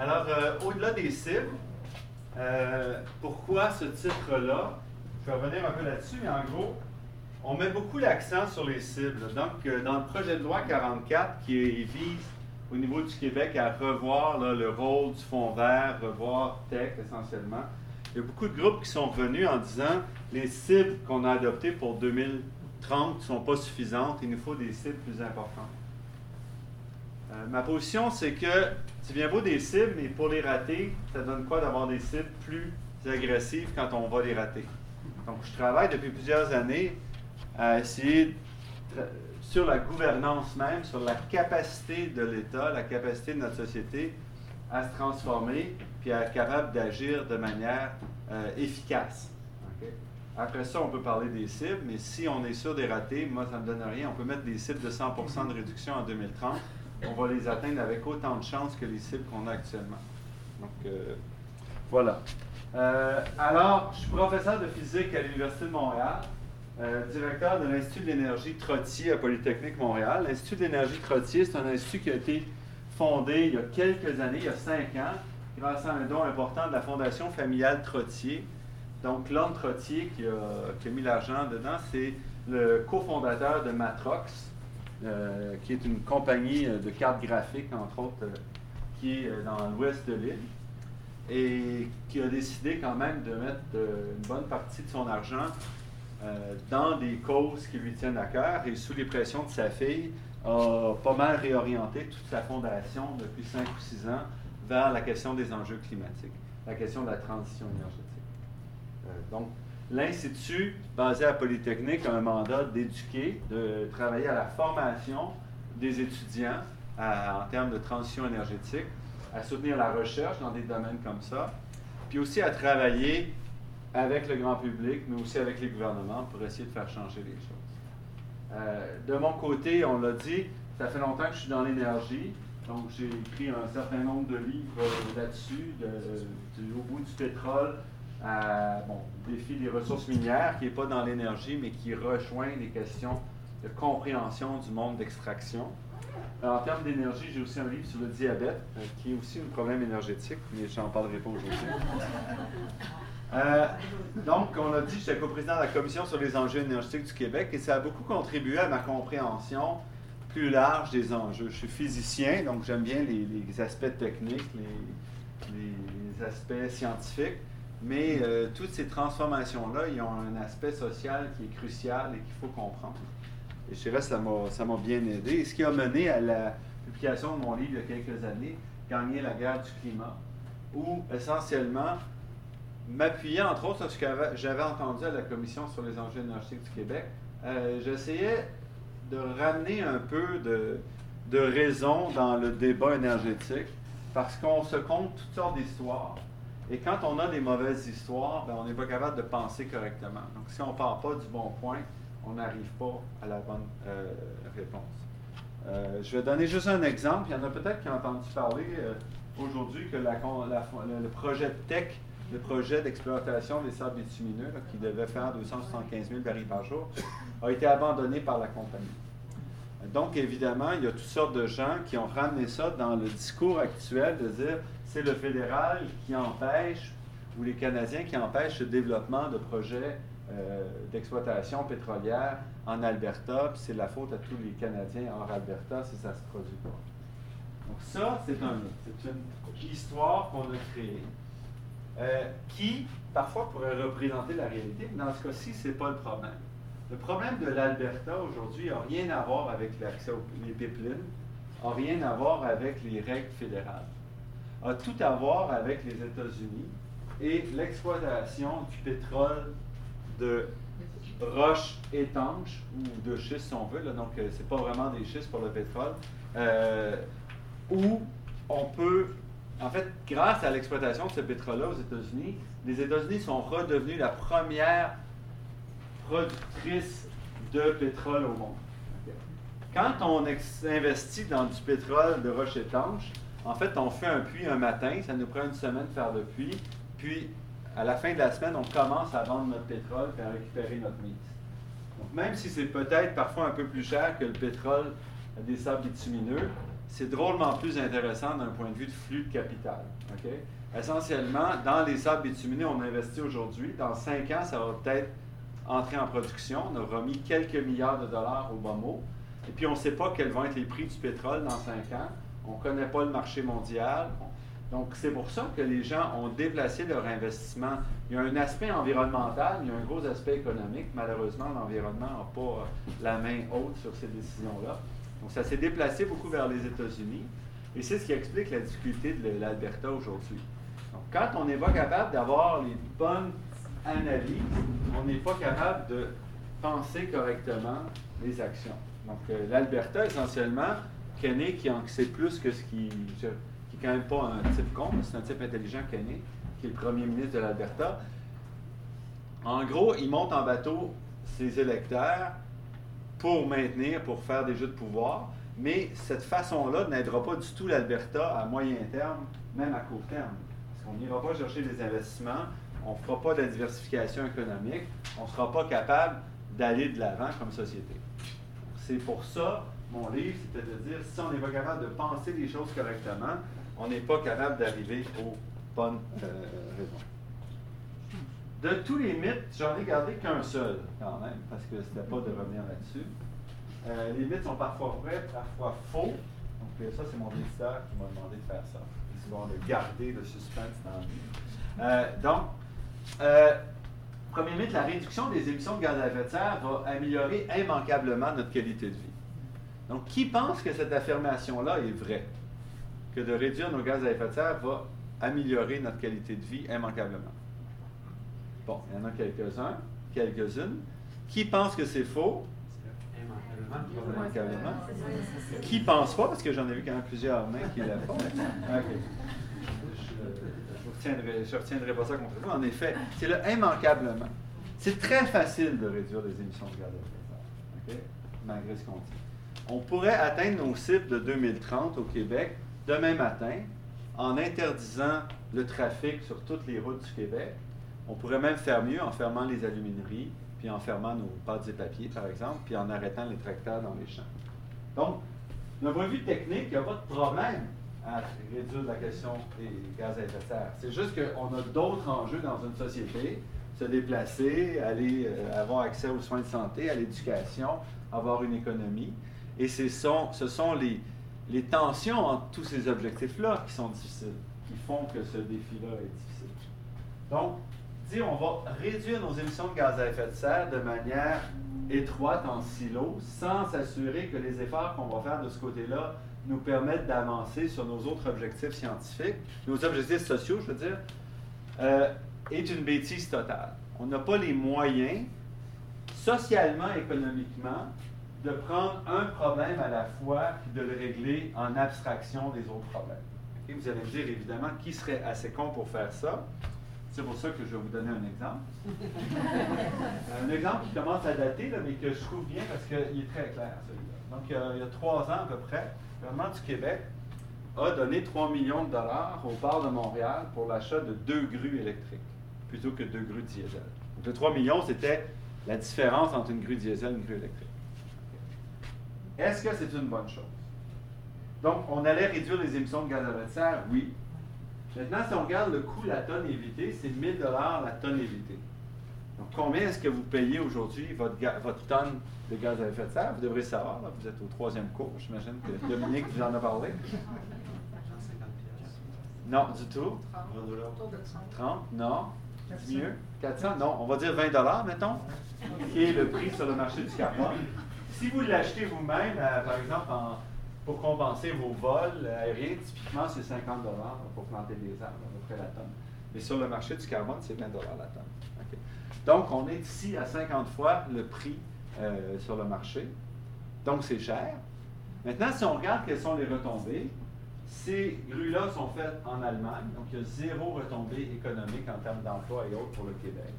Alors, euh, au-delà des cibles, euh, pourquoi ce titre-là? Je vais revenir un peu là-dessus, mais en gros, on met beaucoup l'accent sur les cibles. Donc, euh, dans le projet de loi 44, qui vise au niveau du Québec à revoir le rôle du fonds vert, revoir tech essentiellement, il y a beaucoup de groupes qui sont venus en disant les cibles qu'on a adoptées pour 2030 ne sont pas suffisantes, il nous faut des cibles plus importantes. Euh, ma position, c'est que c'est bien beau des cibles, mais pour les rater, ça donne quoi d'avoir des cibles plus agressives quand on va les rater? Donc, je travaille depuis plusieurs années à essayer sur la gouvernance même, sur la capacité de l'État, la capacité de notre société à se transformer, puis à être capable d'agir de manière euh, efficace. Après ça, on peut parler des cibles, mais si on est sûr des ratés, moi, ça ne me donne rien. On peut mettre des cibles de 100% de réduction en 2030 on va les atteindre avec autant de chances que les cibles qu'on a actuellement. Donc, euh, voilà. Euh, alors, je suis professeur de physique à l'Université de Montréal, euh, directeur de l'Institut de l'énergie Trottier à Polytechnique Montréal. L'Institut de l'énergie Trottier, c'est un institut qui a été fondé il y a quelques années, il y a cinq ans, grâce à un don important de la Fondation familiale Trottier. Donc, l'homme Trottier qui a, qui a mis l'argent dedans, c'est le cofondateur de Matrox, euh, qui est une compagnie euh, de cartes graphiques, entre autres, euh, qui est dans l'ouest de l'île, et qui a décidé quand même de mettre une bonne partie de son argent dans des causes qui lui tiennent à cœur, et sous les pressions de sa fille, a pas mal réorienté toute sa fondation depuis 5 ou 6 ans vers la question des enjeux climatiques, la question de la transition énergétique. donc, L'Institut, basé à Polytechnique, a un mandat d'éduquer, de travailler à la formation des étudiants en termes de transition énergétique, à soutenir la recherche dans des domaines comme ça, puis aussi à travailler avec le grand public, mais aussi avec les gouvernements pour essayer de faire changer les choses. Euh, de mon côté, on l'a dit, ça fait longtemps que je suis dans l'énergie, donc j'ai écrit un certain nombre de livres là-dessus, au bout du pétrole à bon, défi des ressources minières, qui n'est pas dans l'énergie, mais qui rejoint les questions de compréhension du monde d'extraction. En termes d'énergie, j'ai aussi un livre sur le diabète, euh, qui est aussi un problème énergétique, mais je n'en parlerai pas aujourd'hui. Euh, donc, on a dit, j'étais co-président de la Commission sur les enjeux énergétiques du Québec et ça a beaucoup contribué à ma compréhension plus large des enjeux. Je suis physicien, donc j'aime bien les, aspects techniques, les, les aspects scientifiques. Mais euh, toutes ces transformations-là, ils ont un aspect social qui est crucial et qu'il faut comprendre. Et je dirais que ça m'a bien aidé. ce qui a mené à la publication de mon livre il y a quelques années, Gagner la guerre du climat, où essentiellement, m'appuyant entre autres sur ce que j'avais entendu à la Commission sur les enjeux énergétiques du Québec, euh, j'essayais de ramener un peu de, de raison dans le débat énergétique, parce qu'on se compte toutes sortes d'histoires. Et quand on a des mauvaises histoires, ben, on n'est pas capable de penser correctement. Donc, si on ne part pas du bon point, on n'arrive pas à la bonne euh, réponse. Euh, je vais donner juste un exemple. Il y en a peut-être qui ont entendu parler euh, aujourd'hui que le projet tech, le projet d'exploitation des sables bitumineux, qui devait faire 275 000 barils par jour, a été abandonné par la compagnie. Donc, évidemment, il y a toutes sortes de gens qui ont ramené ça dans le discours actuel de dire c'est le fédéral qui empêche, ou les Canadiens qui empêchent le développement de projets euh, d'exploitation pétrolière en Alberta, puis c'est la faute à tous les Canadiens hors Alberta si ça se produit pas. Donc ça, c'est un une histoire qu'on a créée euh, qui, parfois, pourrait représenter la réalité, mais dans ce cas-ci, ce n'est pas le problème. Le problème de l'Alberta aujourd'hui n'a rien à voir avec l'accès aux pipelines, n'a rien à voir avec les règles fédérales a tout à voir avec les États-Unis et l'exploitation du pétrole de roches étanches ou de schiste si on veut, donc euh, c'est pas vraiment des schistes pour le pétrole, euh, où on peut, en fait, grâce à l'exploitation de ce pétrole-là aux États-Unis, les États-Unis sont redevenus la première productrice de pétrole au monde. Quand on investit dans du pétrole de roches étanches, en fait, on fait un puits un matin, ça nous prend une semaine de faire le puits, puis à la fin de la semaine, on commence à vendre notre pétrole et à récupérer notre mise. Donc, même si c'est peut-être parfois un peu plus cher que le pétrole des sables bitumineux, c'est drôlement plus intéressant d'un point de vue de flux de capital. Essentiellement, dans les sables bitumineux, on investit aujourd'hui. Dans cinq ans, ça va peut-être entrer en production. On aura mis quelques milliards de dollars au mot. Et puis, on ne sait pas quels vont être les prix du pétrole dans cinq ans. On ne connaît pas le marché mondial. Donc, c'est pour ça que les gens ont déplacé leur investissement. Il y a un aspect environnemental, il y a un gros aspect économique. Malheureusement, l'environnement n'a pas euh, la main haute sur ces décisions-là. Donc, ça s'est déplacé beaucoup vers les États-Unis. Et c'est ce qui explique la difficulté de l'Alberta aujourd'hui. Donc, quand on n'est pas capable d'avoir les bonnes analyses, on n'est pas capable de penser correctement les actions. Donc, euh, l'Alberta, essentiellement, Kenny qui en sait plus que ce qui quand même pas un type con, c'est un type intelligent Kenny, qui est le premier ministre de l'Alberta. En gros, il monte en bateau ses électeurs pour maintenir, pour faire des jeux de pouvoir, mais cette façon-là n'aidera pas du tout l'Alberta à moyen terme, même à court terme. Parce qu'on n'ira pas chercher des investissements, on ne fera pas de diversification économique, on ne sera pas capable d'aller de l'avant comme société. C'est pour ça, mon livre, c'était de dire, si on n'est pas capable de penser les choses correctement, on n'est pas capable d'arriver aux bonnes euh, raisons. De tous les mythes, j'en ai gardé qu'un seul, quand même, parce que c'était pas de revenir là-dessus. Euh, les mythes sont parfois vrais, parfois faux. Donc, euh, ça, c'est mon éditeur qui m'a demandé de faire ça. Ils vont de garder le suspense dans le donc, premier mythe, la réduction des émissions de gaz à effet de serre va améliorer immanquablement notre qualité de vie. Donc, qui pense que cette affirmation-là est vraie? que de réduire nos gaz à effet de serre va améliorer notre qualité de vie immanquablement. Bon, il y en a quelques-uns, quelques-unes. Qui pensent que c'est faux? Immanquablement. Qui pense pas? Parce que j'en ai vu quand même plusieurs mains qui la font. Je ne retiendrai, pas ça contre vous. En effet, c'est le immanquablement. C'est très facile de réduire les émissions de gaz à effet de serre, malgré ce qu'on dit. On pourrait atteindre nos cibles de 2030 au Québec demain matin, en interdisant le trafic sur toutes les routes du Québec, on pourrait même faire mieux en fermant les alumineries, puis en fermant nos pâtes et papiers, par exemple, puis en arrêtant les tracteurs dans les champs. Donc, d'un point de vue technique, il n'y a pas de problème à réduire la question des gaz à effet de serre. C'est juste qu'on a d'autres enjeux dans une société, se déplacer, euh, avoir accès aux soins de santé, à l'éducation, avoir une économie. Et ce sont les, les tensions entre tous ces objectifs-là qui sont difficiles, qui font que ce défi-là est difficile. Donc, dire on va réduire nos émissions de gaz à effet de serre de manière étroite en silo, sans s'assurer que les efforts qu'on va faire de ce côté-là nous permettent d'avancer sur nos autres objectifs scientifiques, nos objectifs sociaux, je veux dire, euh, est une bêtise totale. On n'a pas les moyens, socialement, économiquement, de prendre un problème à la fois et de le régler en abstraction des autres problèmes. Et vous allez me dire évidemment qui serait assez con pour faire ça. C'est pour ça que je vais vous donner un exemple. un exemple qui commence à dater, mais que je trouve bien parce qu'il est très clair, celui-là. Donc, il y a trois ans à peu près, le gouvernement du Québec a donné 3 millions de dollars au port de Montréal pour l'achat de deux grues électriques plutôt que deux grues diesel. Donc, le 3 millions, c'était la différence entre une grue diesel et une grue électrique. Est-ce que c'est une bonne chose? Donc, on allait réduire les émissions de gaz à effet de serre? Oui. Maintenant, si on regarde le coût de la tonne évitée, c'est 1000 la tonne évitée. Donc, combien est-ce que vous payez aujourd'hui votre, votre, tonne de gaz à effet de serre? Vous devrez savoir, vous êtes au troisième cours, j'imagine que Dominique vous en a parlé. Non, du tout. 30, non. Mieux. 400, non. On va dire 20 mettons, qui est le prix sur le marché du carbone? Si vous l'achetez vous-même, euh, par exemple, pour compenser vos vols aériens, typiquement, c'est 50 pour planter des arbres, à peu près la tonne. Mais sur le marché du carbone, c'est 20 la tonne. Donc, on est ici à 50 fois le prix euh, sur le marché. Donc, c'est cher. Maintenant, si on regarde quelles sont les retombées, ces grues-là sont faites en Allemagne, donc il y a zéro retombée économique en termes d'emploi et autres pour le Québec.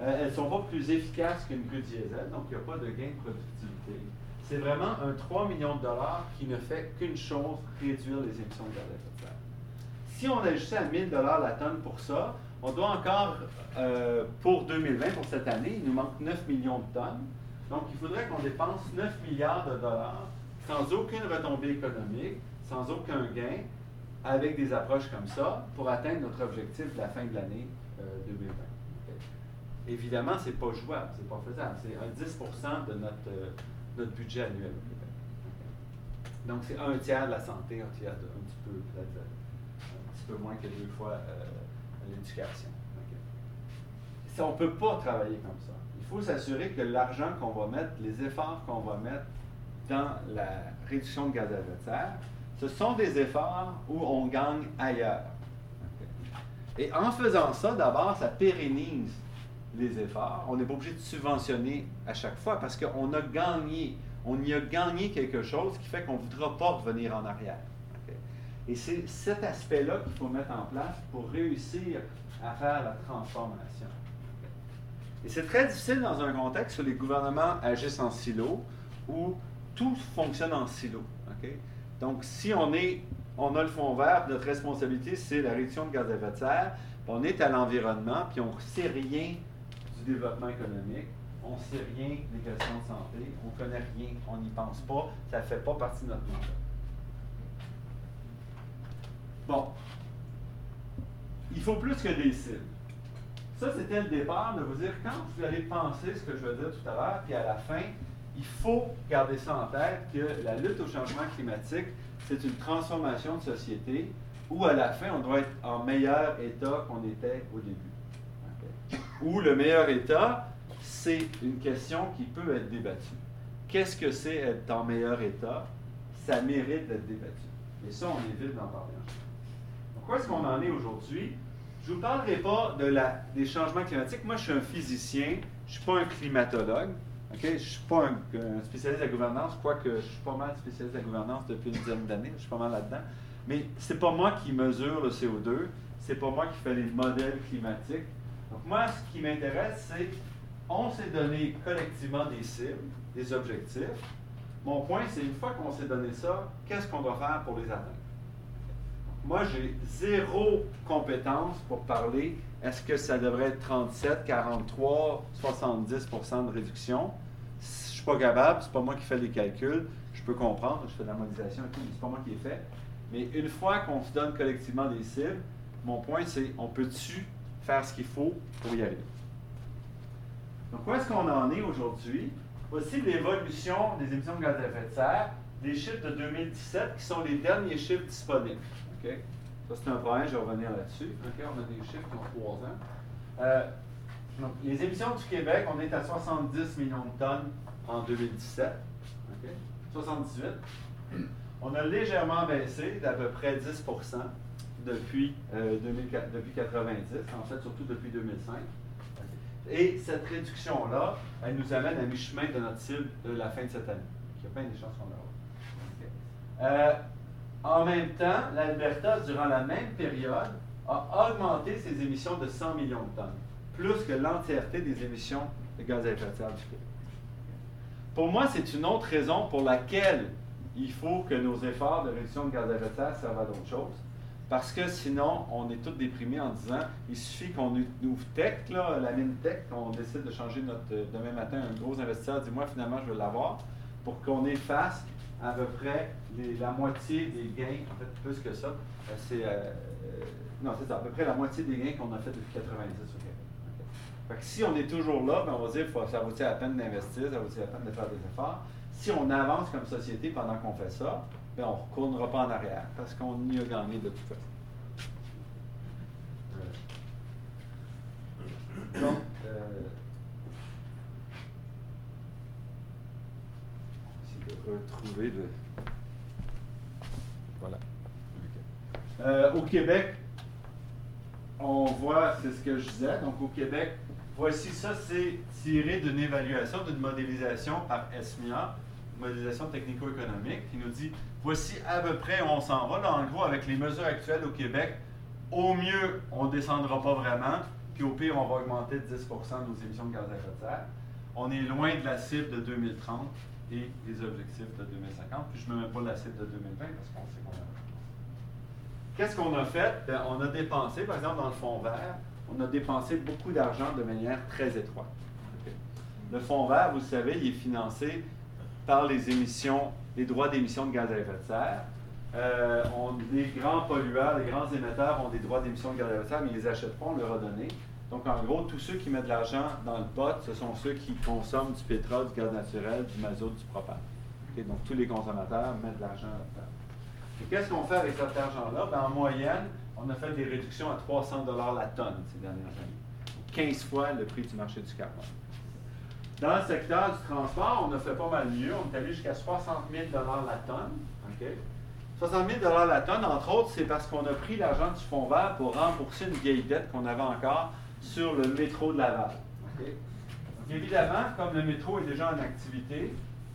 Euh, elles ne sont pas plus efficaces qu'une grue diesel, donc il n'y a pas de gain de productivité. C'est vraiment un 3 millions de dollars qui ne fait qu'une chose, réduire les émissions de gaz à effet de serre. Si on ajustait à 1000 dollars la tonne pour ça, on doit encore, euh, pour 2020, pour cette année, il nous manque 9 millions de tonnes. Donc, il faudrait qu'on dépense 9 milliards de dollars sans aucune retombée économique, sans aucun gain avec des approches comme ça pour atteindre notre objectif de la fin de l'année 2020. Euh, Évidemment, ce n'est pas jouable, ce n'est pas faisable. C'est un 10 de notre, euh, notre budget annuel Donc, c'est un tiers de la santé, un tiers de, un petit peu, peut-être un petit peu moins que deux fois l'éducation. on ne peut pas travailler comme ça il faut s'assurer que l'argent qu'on va mettre, les efforts qu'on va mettre dans la réduction de gaz à effet de serre, ce sont des efforts où on gagne ailleurs. Et en faisant ça, d'abord, ça pérennise les efforts. On n'est pas obligé de subventionner à chaque fois parce qu'on a gagné, on y a gagné quelque chose qui fait qu'on ne voudra pas revenir en arrière. Et c'est cet aspect-là qu'il faut mettre en place pour réussir à faire la transformation. Et c'est très difficile dans un contexte où les gouvernements agissent en silo, où tout fonctionne en silo. Donc, si on, est, on a le fond vert, notre responsabilité, c'est la réduction de gaz à effet de serre, on est à l'environnement, puis on ne sait rien développement économique, on ne sait rien des questions de santé, on ne connaît rien, on n'y pense pas, ça ne fait pas partie de notre mandat. Bon. Il faut plus que des cibles. Ça, c'était le départ de vous dire, quand vous allez penser ce que je veux dire tout à l'heure, puis à la fin, il faut garder ça en tête que la lutte au changement climatique, c'est une transformation de société où à la fin, on doit être en meilleur état qu'on était au début. Ou le meilleur état, c'est une question qui peut être débattue. Qu'est-ce que c'est être en meilleur état? Ça mérite d'être débattu. Et ça, on évite d'en parler. Donc, où est-ce qu'on en est aujourd'hui? Je ne vous parlerai pas de la, des changements climatiques. Moi, je suis un physicien, je ne suis pas un climatologue. Je ne suis pas un, spécialiste de la gouvernance, quoique je suis pas mal spécialiste de la gouvernance depuis une dizaine d'années, je suis pas mal là-dedans. Mais ce n'est pas moi qui mesure le CO2, c'est pas moi qui fais les modèles climatiques. Donc moi, ce qui m'intéresse, c'est on s'est donné collectivement des cibles, des objectifs. Mon point, c'est une fois qu'on s'est donné ça, qu'est-ce qu'on doit faire pour les atteindre? moi, j'ai zéro compétence pour parler est-ce que ça devrait être 37, 43, 70% de réduction? Je ne suis pas capable, c'est pas moi qui fais les calculs. Je peux comprendre, je fais de la modélisation et tout, mais c'est pas moi qui ai fait. Mais une fois qu'on se donne collectivement des cibles, mon point c'est on peut-tu faire ce qu'il faut pour y aller. Donc, où est-ce qu'on en est aujourd'hui? Voici l'évolution des émissions de gaz à effet de serre, des chiffres de 2017 qui sont les derniers chiffres disponibles. Ça, c'est un problème, je vais revenir là-dessus. On a des chiffres qui ont trois ans. Euh, donc, les émissions du Québec, on est à 70 millions de tonnes en 2017. 78. On a légèrement baissé d'à peu près 10 depuis, euh, depuis 90, en fait surtout depuis 2005. Et cette réduction-là, elle nous amène à mi-chemin de notre cible de la fin de cette année. Il y a plein de chances qu'on aura. Euh, en même temps, l'Alberta, durant la même période, a augmenté ses émissions de 100 millions de tonnes, plus que l'entièreté des émissions de gaz à effet de serre du Québec. Pour moi, c'est une autre raison pour laquelle il faut que nos efforts de réduction de gaz à effet de serre servent à d'autres choses. Parce que sinon, on est tous déprimés en disant il suffit qu'on ouvre Tech, la mine Tech, qu'on décide de changer notre. Demain matin, un gros investisseur dit Moi, finalement, je veux l'avoir, pour qu'on efface à peu près la moitié des gains, en fait plus que ça, euh, c'est euh, euh, non, c'est à peu près la moitié des gains qu'on a fait depuis 90 au Québec. si on est toujours là, ben, on va dire que ça vaut la peine d'investir, ça vaut la peine de faire des efforts? Si on avance comme société pendant qu'on fait ça, ben, on ne retournera pas en arrière parce qu'on y a gagné de toute façon. Donc, retrouver le. Voilà. Euh, au Québec, on voit, c'est ce que je disais, donc au Québec, voici ça, c'est tiré d'une évaluation, d'une modélisation par ESMIA, modélisation technico-économique, qui nous dit voici à peu près où on s'en va. Là, en gros, avec les mesures actuelles au Québec, au mieux, on ne descendra pas vraiment, puis au pire, on va augmenter de 10% nos émissions de gaz à effet de serre. On est loin de la cible de 2030 et les objectifs de 2050. Puis je ne mets même pas la cible de 2020 parce qu'on sait qu'on a. Qu'est-ce qu'on a fait? Ben, on a dépensé, par exemple, dans le fonds vert, on a dépensé beaucoup d'argent de manière très étroite. Le fonds vert, vous savez, il est financé par les émissions, les droits d'émission de gaz à effet de serre. euh, les grands pollueurs, les grands émetteurs ont des droits d'émission de gaz à effet de serre, mais ils les achètent pas, on leur a donné. Donc, en gros, tous ceux qui mettent de l'argent dans le pot, ce sont ceux qui consomment du pétrole, du gaz naturel, du mazout, du propane. Donc, tous les consommateurs mettent de l'argent là-dedans. Et qu'est-ce qu'on fait avec cet argent-là? Ben, en moyenne, on a fait des réductions à 300 la tonne ces dernières années. 15 fois le prix du marché du carbone. Dans le secteur du transport, on a fait pas mal mieux. On est allé jusqu'à 60 000 la tonne. 60 000 la tonne, entre autres, c'est parce qu'on a pris l'argent du fonds vert pour rembourser une vieille dette qu'on avait encore sur le métro de Laval. évidemment, comme le métro est déjà en activité,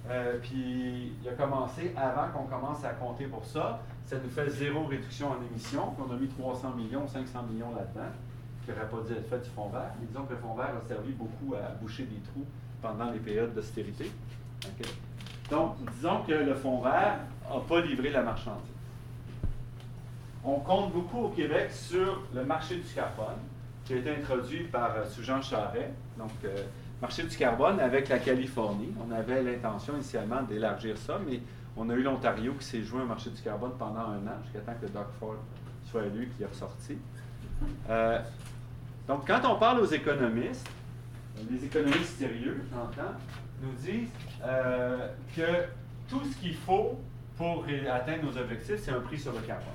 euh, puis il a commencé avant qu'on commence à compter pour ça, ça nous fait zéro réduction en émissions, qu'on a mis 300 millions, 500 millions là-dedans, qui n'aurait pas dû être fait du fonds vert. Mais disons que le fonds vert a servi beaucoup à boucher des trous pendant les périodes d'austérité. Donc, disons que le fonds vert n'a pas livré la marchandise. On compte beaucoup au Québec sur le marché du carbone, qui a été introduit par euh, Sous-Jean Charret. Donc, euh, marché du carbone avec la Californie. On avait l'intention initialement d'élargir ça, mais on a eu l'Ontario qui s'est joué un marché du carbone pendant un an, jusqu'à temps que Doug Ford soit élu qui est ressorti. Euh, donc, quand on parle aux économistes, les économistes sérieux, j'entends, nous disent que tout ce qu'il faut pour atteindre nos objectifs, c'est un prix sur le carbone.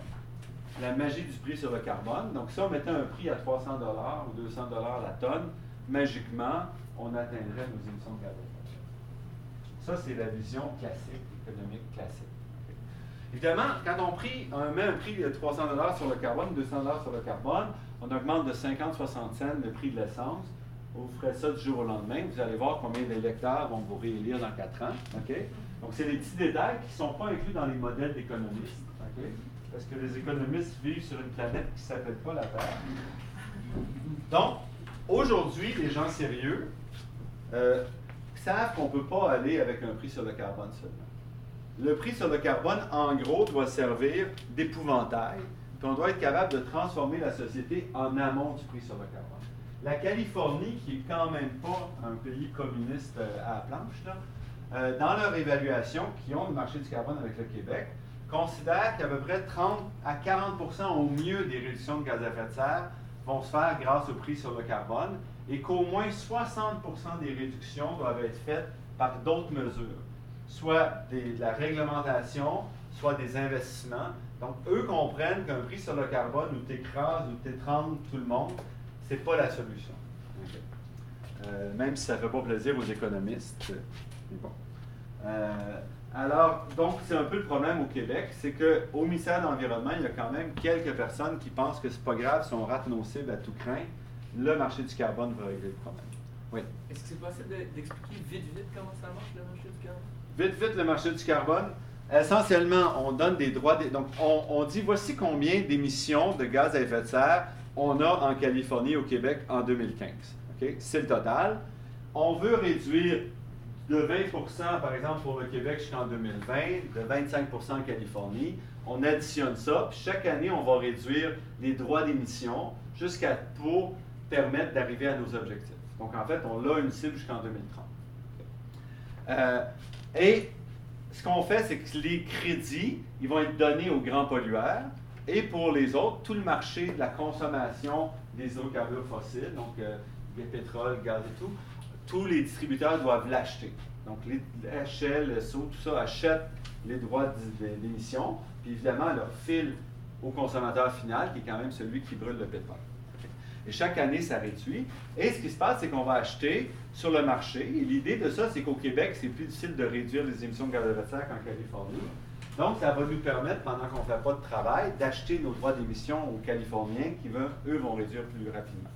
La magie du prix sur le carbone. Donc, si on mettait un prix à 300 ou 200 la tonne, magiquement, on atteindrait nos émissions de serre. Ça, c'est la vision classique, économique classique. Évidemment, quand on, met un prix de 300 sur le carbone, 200 sur le carbone, on augmente de 50-60 cents le prix de l'essence. Vous ferez ça du jour au lendemain, vous allez voir combien d'électeurs vont vous réélire dans 4 ans. Donc, c'est des petits détails qui ne sont pas inclus dans les modèles d'économistes. Parce que les économistes vivent sur une planète qui ne s'appelle pas la Terre. Donc, aujourd'hui, les gens sérieux euh, savent qu'on ne peut pas aller avec un prix sur le carbone seulement. Le prix sur le carbone, en gros, doit servir d'épouvantail, puis on doit être capable de transformer la société en amont du prix sur le carbone. La Californie, qui est quand même pas un pays communiste euh, à la planche, euh, dans leur évaluation, qui ont le marché du carbone avec le Québec, considère qu'à peu près 30 à 40% au mieux des réductions de gaz à effet de serre vont se faire grâce au prix sur le carbone et qu'au moins 60% des réductions doivent être faites par d'autres mesures, soit de la réglementation, soit des investissements. Donc, eux comprennent qu'un prix sur le carbone où tu écrases, où tu tout le monde, n'est pas la solution. Euh, même si ça ne fait pas plaisir aux économistes. Mais bon. Euh, alors, donc, c'est un peu le problème au Québec, c'est qu'au ministère de l'Environnement, il y a quand même quelques personnes qui pensent que c'est pas grave si on rate nos cibles à tout craint. Le marché du carbone va régler le problème. Oui. Est-ce que c'est possible d'expliquer vite, vite comment ça marche, le marché du carbone? Vite, vite, le marché du carbone. Essentiellement, on donne des droits. Donc, on, dit voici combien d'émissions de gaz à effet de serre on a en Californie au Québec en 2015. C'est le total. On veut réduire de 20% par exemple, pour le Québec jusqu'en 2020, de 25% en Californie. On additionne ça, puis chaque année, on va réduire les droits d'émission jusqu'à pour permettre d'arriver à nos objectifs. Donc, en fait, on a une cible jusqu'en 2030. Euh, et ce qu'on fait, c'est que les crédits, ils vont être donnés aux grands pollueurs. Et pour les autres, tout le marché de la consommation des hydrocarbures fossiles, donc euh, le pétrole, gaz et tout, tous les distributeurs doivent l'acheter. Donc, les HL, le SO, tout ça achète les droits d'émission, puis évidemment, leur file au consommateur final, qui est quand même celui qui brûle le pétrole. Et chaque année, ça réduit. Et ce qui se passe, c'est qu'on va acheter sur le marché. Et l'idée de ça, c'est qu'au Québec, c'est plus difficile de réduire les émissions de gaz à effet de serre qu'en Californie. Donc, ça va nous permettre, pendant qu'on ne fait pas de travail, d'acheter nos droits d'émission aux Californiens qui, eux, vont réduire plus rapidement.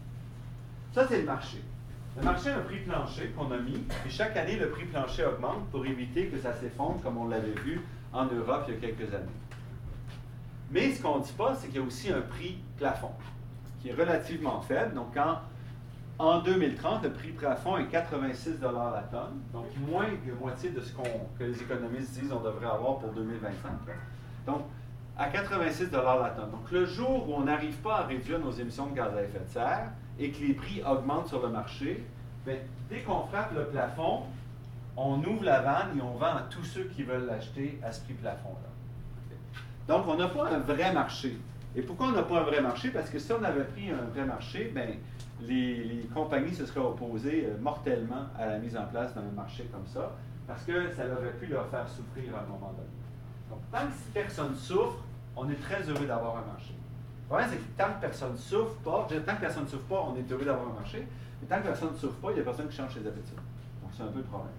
Ça, c'est le marché. Le marché a un prix plancher qu'on a mis, et chaque année, le prix plancher augmente pour éviter que ça s'effondre comme on l'avait vu en Europe il y a quelques années. Mais ce qu'on ne dit pas, c'est qu'il y a aussi un prix plafond, qui est relativement faible. Donc, quand, en 2030, le prix plafond est 86 la tonne, donc moins que moitié de ce que les économistes disent qu'on devrait avoir pour 2025. Donc, à 86 la tonne. Donc, le jour où on n'arrive pas à réduire nos émissions de gaz à effet de serre, et que les prix augmentent sur le marché, bien, dès qu'on frappe le plafond, on ouvre la vanne et on vend à tous ceux qui veulent l'acheter à ce prix plafond-là. Donc, on n'a pas un vrai marché. Et pourquoi on n'a pas un vrai marché? Parce que si on avait pris un vrai marché, ben, les, compagnies se seraient opposées euh, mortellement à la mise en place d'un marché comme ça, parce que ça aurait pu leur faire souffrir à un moment donné. Donc, tant que personne souffre, on est très heureux d'avoir un marché. Le problème, c'est que tant que personne ne souffre pas, tant que personne ne souffre pas, on est heureux d'avoir un marché, mais tant que personne ne souffre pas, il n'y a personne qui change ses habitudes. Donc, c'est un peu le problème.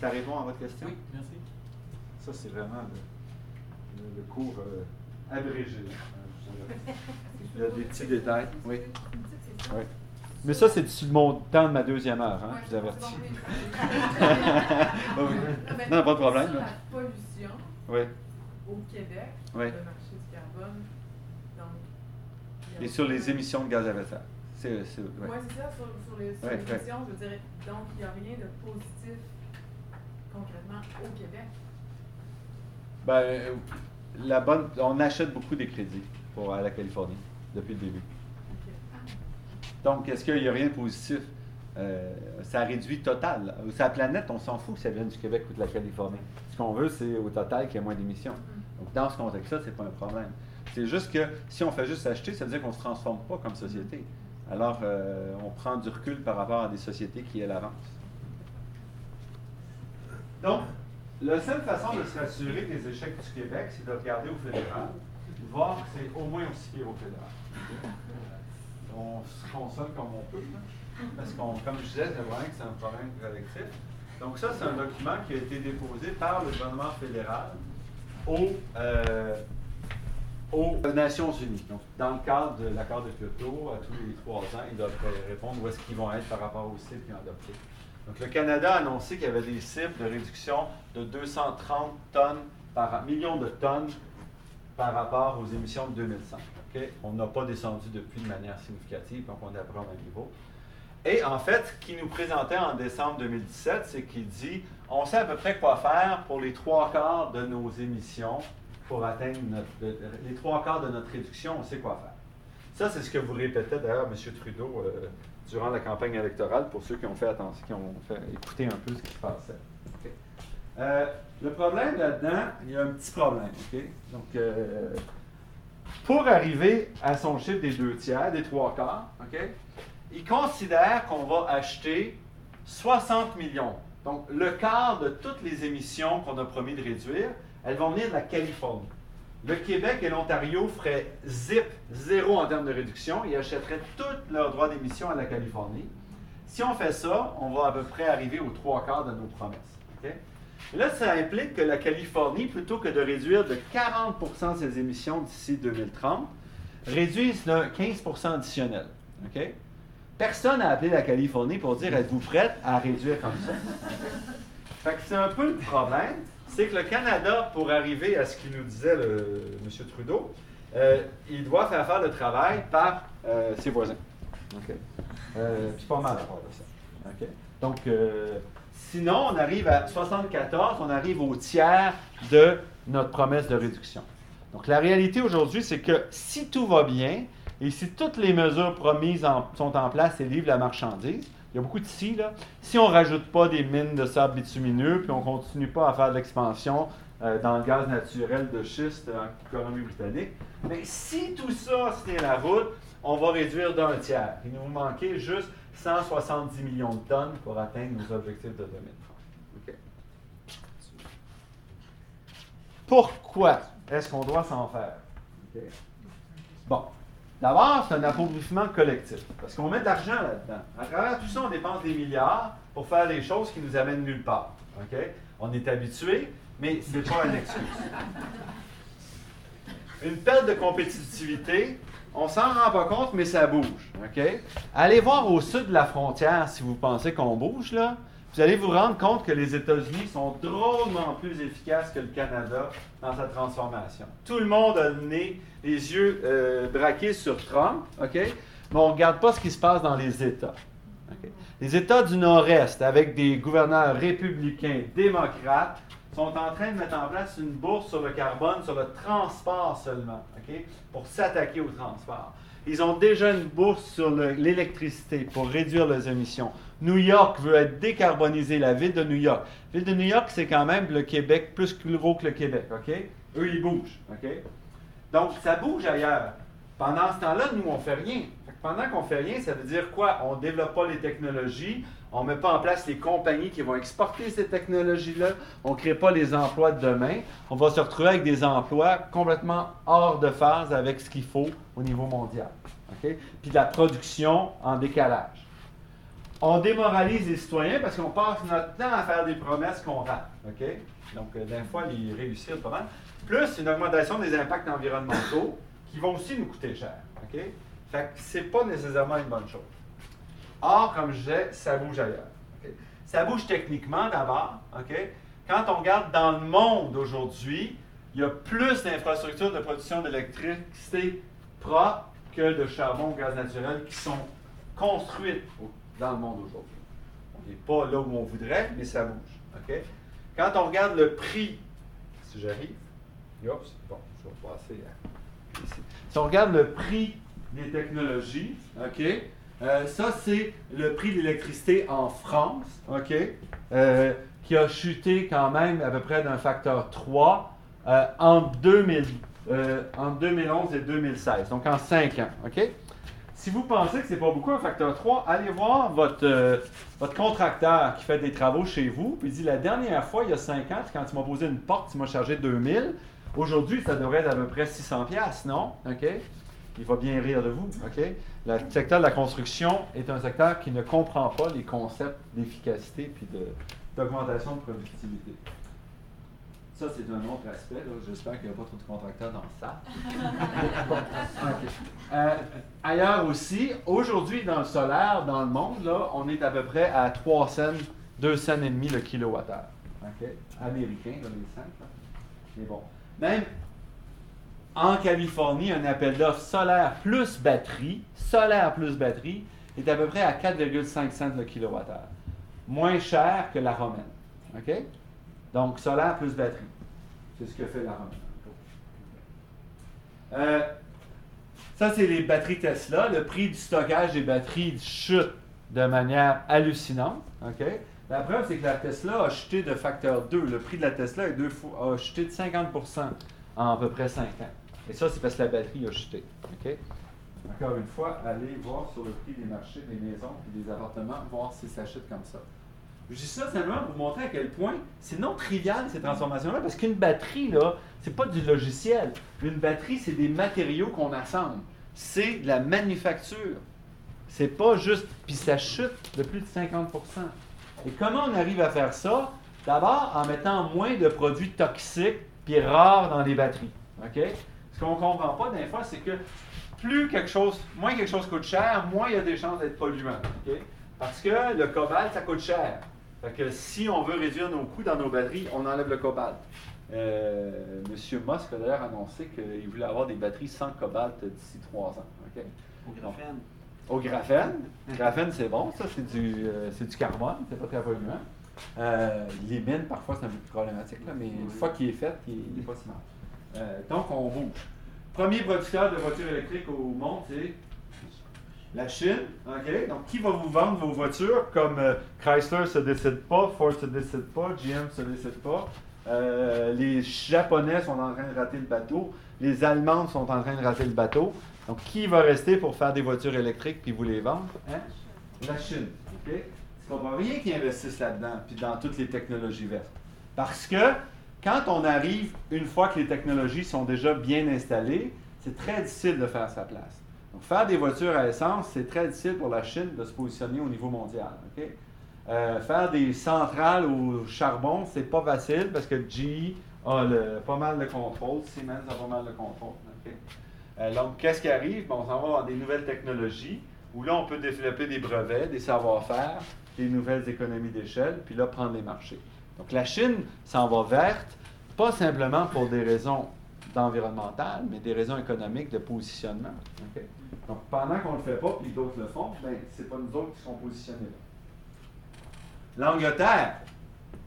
Ça répond à votre question? Oui, merci. Ça, c'est vraiment le, cours euh, abrégé. Il y a des petits détails. Oui. Oui. Mais ça, c'est mon temps de ma deuxième heure, hein, je vous avertis. non, pas de problème. Sur la pollution oui. au Québec, oui. le marché du carbone, donc... Et sur les émissions de gaz à effet de serre. Oui, c'est ça, sur, sur les, sur les émissions, je veux dire, donc il n'y a rien de positif concrètement au Québec? Ben, la bonne, on achète beaucoup des crédits pour la Californie depuis le début. Donc, est-ce qu'il n'y a rien de positif? Euh, ça réduit total. Sa planète, on s'en fout que ça vienne du Québec ou de la Californie. Ce qu'on veut, c'est au total qu'il y ait moins d'émissions. Mm. Donc, dans ce contexte-là, ce n'est pas un problème. C'est juste que si on fait juste acheter, ça veut dire qu'on ne se transforme pas comme société. Alors, euh, on prend du recul par rapport à des sociétés qui, elles, avancent. Donc, la seule façon de se rassurer des échecs du Québec, c'est de regarder au fédéral, voir que c'est au moins aussi pire au fédéral. On se console comme on peut, parce qu'on, comme je disais, c'est un problème collectif. Donc ça, c'est un document qui a été déposé par le gouvernement fédéral euh, aux, Nations Unies. Donc, dans le cadre de l'accord de Kyoto, à tous les trois ans, ils doivent répondre où est-ce qu'ils vont être par rapport aux cibles qu'ils ont adoptés. Donc, le Canada a annoncé qu'il y avait des cibles de réduction de 230 tonnes par millions de tonnes par rapport aux émissions de 2100. On n'a pas descendu depuis de manière significative, donc on est à peu même niveau. Et en fait, ce qu'il nous présentait en décembre 2017, c'est qu'il dit on sait à peu près quoi faire pour les trois quarts de nos émissions pour atteindre notre, les trois quarts de notre réduction, on sait quoi faire. Ça, c'est ce que vous répétez d'ailleurs, M. Trudeau, euh, durant la campagne électorale, pour ceux qui ont fait attention, qui ont fait écouter un peu ce qui se passait. Euh, le problème là-dedans, il y a un petit problème. Donc, euh, pour arriver à son chiffre des deux tiers, des trois quarts, il considère qu'on va acheter 60 millions. Donc, le quart de toutes les émissions qu'on a promis de réduire, elles vont venir de la Californie. Le Québec et l'Ontario feraient zip, zéro en termes de réduction. Ils achèteraient tous leurs droits d'émission à la Californie. Si on fait ça, on va à peu près arriver aux trois quarts de nos promesses. Là, ça implique que la Californie, plutôt que de réduire de 40% ses émissions d'ici 2030, réduise de 15% additionnel. Personne n'a appelé la Californie pour dire êtes-vous prête à réduire comme ça? Fait que c'est un peu le problème c'est que le Canada, pour arriver à ce qu'il nous disait le, M. Trudeau, euh, il doit faire faire le travail par euh, ses voisins. Euh, c'est pas mal à part de ça. Donc, sinon, on arrive à 74, on arrive au tiers de notre promesse de réduction. Donc, la réalité aujourd'hui, c'est que si tout va bien et si toutes les mesures promises sont en place et livrent la marchandise, il y a beaucoup de si, là. Si on ne rajoute pas des mines de sable bitumineux, puis on ne continue pas à faire de l'expansion euh, dans le gaz naturel de schiste en Colombie-Britannique, mais si tout ça se tient la route, on va réduire d'un tiers. Il nous manquait juste 170 millions de tonnes pour atteindre nos objectifs de 2030. Pourquoi est-ce qu'on doit s'en faire? Bon, D'abord, c'est un appauvrissement collectif, parce qu'on met de l'argent là-dedans. À travers tout ça, on dépense des milliards pour faire des choses qui nous amènent nulle part. On est habitué, mais ce n'est pas une excuse. Une perte de compétitivité, on s'en rend pas compte, mais ça bouge. Allez voir au sud de la frontière si vous pensez qu'on bouge, là vous allez vous rendre compte que les États-Unis sont drôlement plus efficaces que le Canada dans sa transformation. Tout le monde a donné les yeux euh, braqués sur Trump? Mais on ne regarde pas ce qui se passe dans les États. Les États du Nord-Est, avec des gouverneurs républicains, démocrates, sont en train de mettre en place une bourse sur le carbone, sur le transport seulement? Pour s'attaquer au transport. Ils ont déjà une bourse sur l'électricité pour réduire leurs émissions. New York veut être décarbonisé, la ville de New York. La ville de New York, c'est quand même le Québec, plus gros que le Québec, OK? Eux, ils bougent. OK? Donc, ça bouge ailleurs. Pendant ce temps-là, nous, on ne fait rien. pendant qu'on fait rien, ça veut dire quoi? On ne développe pas les technologies, on ne met pas en place les compagnies qui vont exporter ces technologies-là, on ne crée pas les emplois de demain. On va se retrouver avec des emplois complètement hors de phase avec ce qu'il faut au niveau mondial. Puis de la production en décalage. On démoralise les citoyens parce qu'on passe notre temps à faire des promesses qu'on rate. OK? Donc, euh, d'un fois, ils réussissent pas mal. Plus une augmentation des impacts environnementaux qui vont aussi nous coûter cher. OK? Fait pas nécessairement une bonne chose. Or, comme je disais, ça bouge ailleurs. Ça bouge techniquement d'abord. Quand on regarde dans le monde aujourd'hui, il y a plus d'infrastructures de production d'électricité propre que de charbon ou gaz naturel qui sont construites dans le monde aujourd'hui. On n'est pas là où on voudrait, mais ça bouge. Quand on regarde le prix, si j'arrive, bon, je vais passer. Si on regarde le prix des technologies, OK? Euh, ça, c'est le prix de l'électricité en France, OK? Euh, qui a chuté quand même à peu près d'un facteur 3 euh, entre, 2000, entre 2011 et 2016, donc en 5 ans, OK? Si vous pensez que ce n'est pas beaucoup un facteur 3, allez voir votre, votre contracteur qui fait des travaux chez vous, puis dit la dernière fois, il y a 5 ans, quand tu m'as posé une porte, tu m'as chargé 2000. Aujourd'hui, ça devrait être à peu près 600 pièces, non? OK? Il va bien rire de vous, OK? Le secteur de la construction est un secteur qui ne comprend pas les concepts d'efficacité puis d'augmentation de, productivité. Ça, c'est un autre aspect. J'espère qu'il n'y a pas trop de contracteurs dans ça. Euh, ailleurs aussi, aujourd'hui, dans le solaire, dans le monde, là, on est à peu près à 3 cents, 2 cents et demi le kilowattheure. Américain, dans les 5. Mais bon. Même en Californie, un appel d'offres solaire plus batterie, solaire plus batterie, est à peu près à 4,5 cents le kilowattheure. Moins cher que la romaine. OK? Donc, solaire plus batterie. C'est ce que fait la romaine. Euh, ça, c'est les batteries Tesla. Le prix du stockage des batteries chute de manière hallucinante. La preuve, c'est que la Tesla a chuté de facteur 2. Le prix de la Tesla a chuté de 50% en à peu près 5 ans. Et ça, c'est parce que la batterie a chuté. Encore une fois, allez voir sur le prix des marchés, des maisons et des appartements, voir si ça chute comme ça. Je dis ça simplement pour vous montrer à quel point c'est non trivial ces transformations-là, parce qu'une batterie, là, c'est pas du logiciel. Une batterie, c'est des matériaux qu'on assemble. C'est de la manufacture. C'est pas juste. Puis ça chute de plus de 50% Et comment on arrive à faire ça? D'abord, en mettant moins de produits toxiques puis rares dans les batteries. OK? Ce qu'on ne comprend pas des fois, c'est que plus quelque chose, moins quelque chose coûte cher, moins il y a des chances d'être polluant. Parce que le cobalt, ça coûte cher. Fait que si on veut réduire nos coûts dans nos batteries, on enlève le cobalt. Euh, Monsieur Musk a d'ailleurs annoncé qu'il voulait avoir des batteries sans cobalt d'ici trois ans. Au graphène. au graphène. graphène, c'est bon, ça, c'est du, euh, du carbone, c'est pas très polluant. Euh, les mines, parfois, c'est un peu plus problématique, mais une fois qu'il est fait, il n'est pas si mal. Euh, donc, on bouge. Premier producteur de voitures électriques au monde, c'est la Chine. OK? Donc, qui va vous vendre vos voitures comme euh, Chrysler ne se décide pas, Ford ne se décide pas, GM ne se décide pas. Euh, les Japonais sont en train de rater le bateau. Les Allemands sont en train de rater le bateau. Donc, qui va rester pour faire des voitures électriques puis vous les vendre? Hein? La Chine. OK? C'est pas rien qui investissent là-dedans puis dans toutes les technologies vertes. Parce que quand on arrive, une fois que les technologies sont déjà bien installées, c'est très difficile de faire sa place. Donc, faire des voitures à essence, c'est très difficile pour la Chine de se positionner au niveau mondial. Euh, faire des centrales au charbon, c'est pas facile parce que GE a pas mal de contrôle, Siemens a pas mal de contrôle. Euh, donc, qu'est-ce qui arrive? on s'en va dans des nouvelles technologies où là, on peut développer des brevets, des savoir-faire, des nouvelles économies d'échelle, puis là, prendre les marchés. Donc la Chine s'en va verte, pas simplement pour des raisons environnementales, mais des raisons économiques de positionnement. Donc pendant qu'on ne le fait pas, puis d'autres le font, ben, ce n'est pas nous autres qui sont positionnés là. L'Angleterre.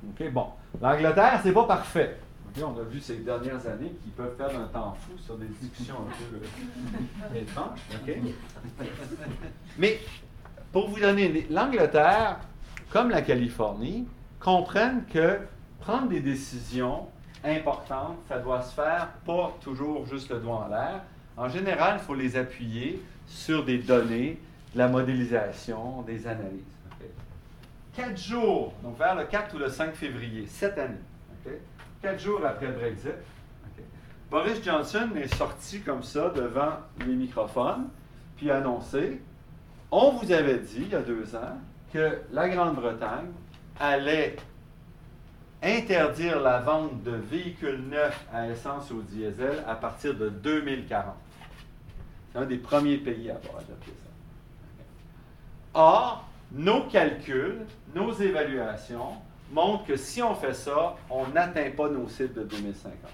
OK, bon. L'Angleterre, c'est pas parfait. on a vu ces dernières années qu'ils peuvent perdre un temps fou sur des discussions un peu euh, étranges. Mais pour vous donner, l'Angleterre, comme la Californie, comprennent que prendre des décisions importantes, ça doit se faire pas toujours juste le doigt en l'air. En général, il faut les appuyer sur des données, la modélisation, des analyses. Quatre jours, donc vers le 4 ou le 5 février, cette année, quatre jours après le Brexit, Boris Johnson est sorti comme ça devant les microphones, puis a annoncé on vous avait dit il y a deux ans que la Grande-Bretagne allait interdire la vente de véhicules neufs à essence ou diesel à partir de 2040. C'est un des premiers pays à avoir adopté ça. Or, nos calculs, nos évaluations montrent que si on fait ça, on n'atteint pas nos cibles de 2050.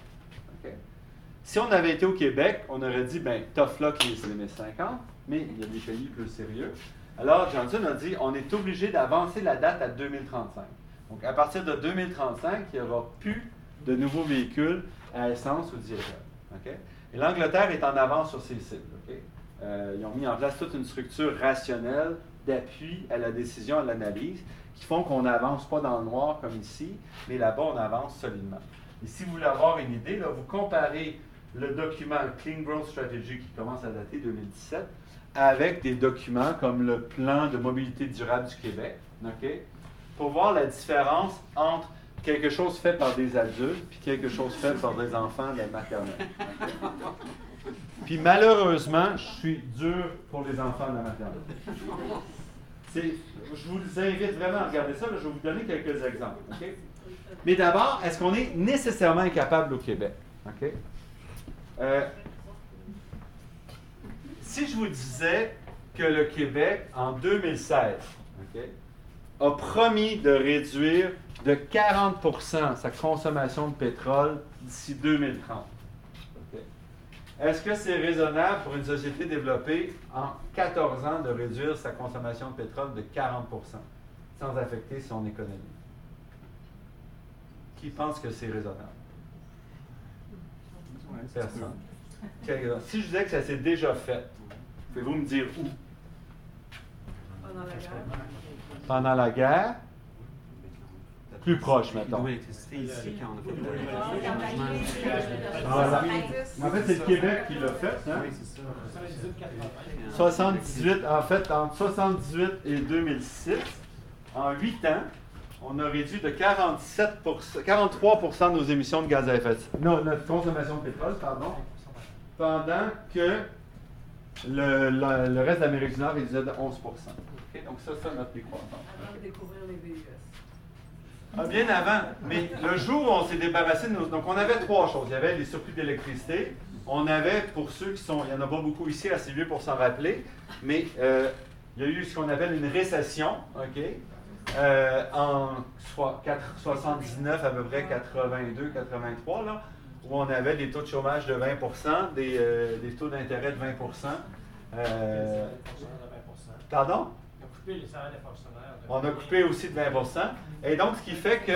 Si on avait été au Québec, on aurait dit, ben, tough luck les 2050, mais il y a des pays plus sérieux. Alors, Johnson a dit, on est obligé d'avancer la date à 2035. Donc, à partir de 2035, il n'y aura plus de nouveaux véhicules à essence ou diesel. Et l'Angleterre est en avance sur ses cibles. Euh, ils ont mis en place toute une structure rationnelle d'appui à la décision, à l'analyse, qui font qu'on n'avance pas dans le noir comme ici, mais là-bas, on avance solidement. Et si vous voulez avoir une idée, là, vous comparez le document Clean Growth Strategy qui commence à dater 2017 avec des documents comme le plan de mobilité durable du Québec, pour voir la différence entre quelque chose fait par des adultes puis quelque chose fait par des enfants de la maternelle. Puis malheureusement, je suis dur pour les enfants de la maternelle. Je vous invite vraiment à regarder ça. je vais vous donner quelques exemples. Mais d'abord, est-ce qu'on est nécessairement incapable au Québec? Euh, si je vous disais que le Québec, en 2016, a promis de réduire de 40% sa consommation de pétrole d'ici 2030, est-ce que c'est raisonnable pour une société développée en 14 ans de réduire sa consommation de pétrole de 40% sans affecter son économie? Qui pense que c'est raisonnable? Personne. Si je disais que ça s'est déjà fait, pouvez-vous me dire où? Pendant la guerre. Pendant la guerre? Plus proche maintenant. En fait, c'est le Québec qui l'a fait. Hein? 78, en fait, entre 78 et 2006, en 8 ans, on a réduit de 47 43 de nos émissions de gaz à effet de serre. Non, notre consommation de pétrole, pardon. Pendant que le, le, reste de l'Amérique du Nord réduisait de 11 Donc ça, c'est notre décroissance. Avant de découvrir les VUS. Ah, bien avant. Mais le jour où on s'est débarrassé de nos... Donc on avait trois choses. Il y avait les surplus d'électricité. On avait, pour ceux qui sont... Il n'y en a pas beaucoup ici, assez vieux pour s'en rappeler. Mais euh, il y a eu ce qu'on appelle une récession. OK? Euh, en 79 à peu près 82, 83, là, où on avait des taux de chômage de 20 des, euh, des taux d'intérêt de 20% euh, Pardon? On a coupé aussi de 20% Et donc, ce qui fait que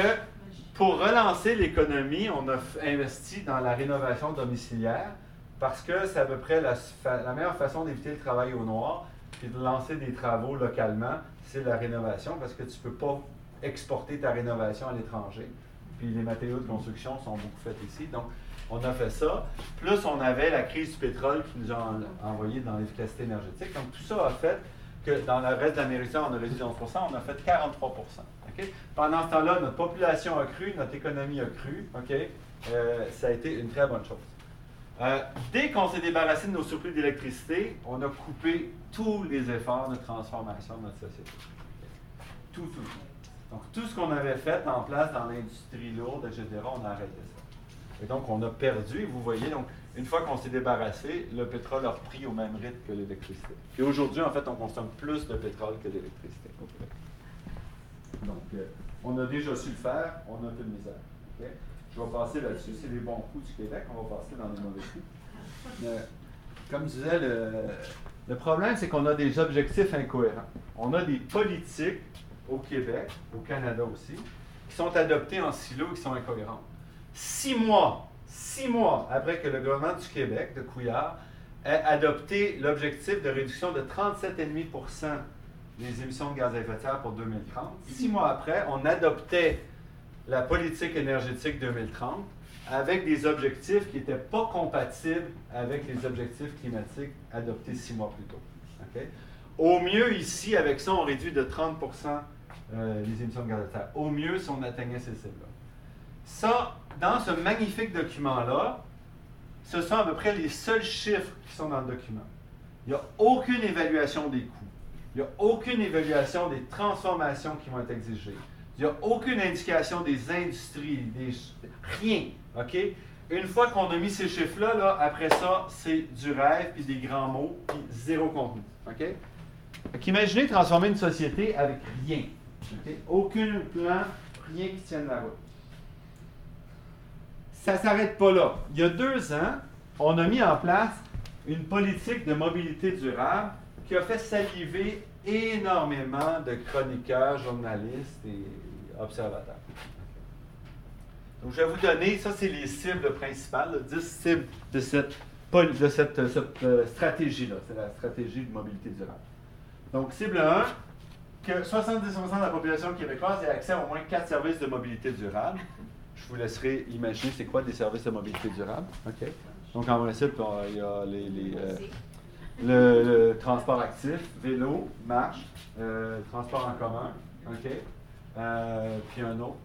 pour relancer l'économie, on a investi dans la rénovation domiciliaire parce que c'est à peu près la, la meilleure façon d'éviter le travail au noir puis de lancer des travaux localement c'est la rénovation parce que tu ne peux pas exporter ta rénovation à l'étranger. Puis les matériaux de construction sont beaucoup faits ici. Donc, on a fait ça. Plus, on avait la crise du pétrole qui nous a envoyé dans l'efficacité énergétique. Donc, tout ça a fait que dans le reste de l'Amérique on a réduit 11 on a fait 43% Pendant ce temps-là, notre population a cru, notre économie a cru. OK? Euh, ça a été une très bonne chose. Euh, dès qu'on s'est débarrassé de nos surplus d'électricité, on a coupé tous les efforts de transformation de notre société. Tout, tout. Donc, tout ce qu'on avait fait en place dans l'industrie lourde, etc., on a arrêté ça. Et donc, on a perdu, vous voyez, donc, une fois qu'on s'est débarrassé, le pétrole a repris au même rythme que l'électricité. Et aujourd'hui, en fait, on consomme plus de pétrole que d'électricité. Donc, euh, on a déjà su le faire, on a fait de misère. Je vais passer là-dessus. C'est les bons coups du Québec. On va passer dans les mauvais coups. comme je disais, le, problème, c'est qu'on a des objectifs incohérents. On a des politiques au Québec, au Canada aussi, qui sont adoptées en silo et qui sont incohérentes. Six mois, six mois après que le gouvernement du Québec, de Couillard, ait adopté l'objectif de réduction de 37,5% des émissions de gaz à effet de serre pour 2030, six mois après, on adoptait la politique énergétique 2030, avec des objectifs qui n'étaient pas compatibles avec les objectifs climatiques adoptés six mois plus tôt. OK? Au mieux, ici, avec ça, on réduit de 30 euh, les émissions de gaz de serre. Au mieux, si on atteignait ces cibles-là. Ça, dans ce magnifique document-là, ce sont à peu près les seuls chiffres qui sont dans le document. Il n'y a aucune évaluation des coûts. Il n'y a aucune évaluation des transformations qui vont être exigées. Il n'y a aucune indication des industries, des, rien. OK? Une fois qu'on a mis ces chiffres-là, là, après ça, c'est du rêve, puis des grands mots, puis zéro contenu. OK? imaginez transformer une société avec rien. Aucun plan, rien qui tienne la route. Ça ne s'arrête pas là. Il y a deux ans, on a mis en place une politique de mobilité durable qui a fait saliver énormément de chroniqueurs, journalistes et observateurs. Donc, je vais vous donner, ça c'est les cibles principales, 10 cibles de cette, cette, euh, stratégie-là. C'est la stratégie de mobilité durable. Donc, cible 1, que 70% de la population québécoise ait accès à au moins 4 services de mobilité durable. Je vous laisserai imaginer c'est quoi des services de mobilité durable. OK. Donc, en principe, il y a les, euh, le, transport actif, vélo, marche, euh, transport en commun. OK. Euh, puis un autre,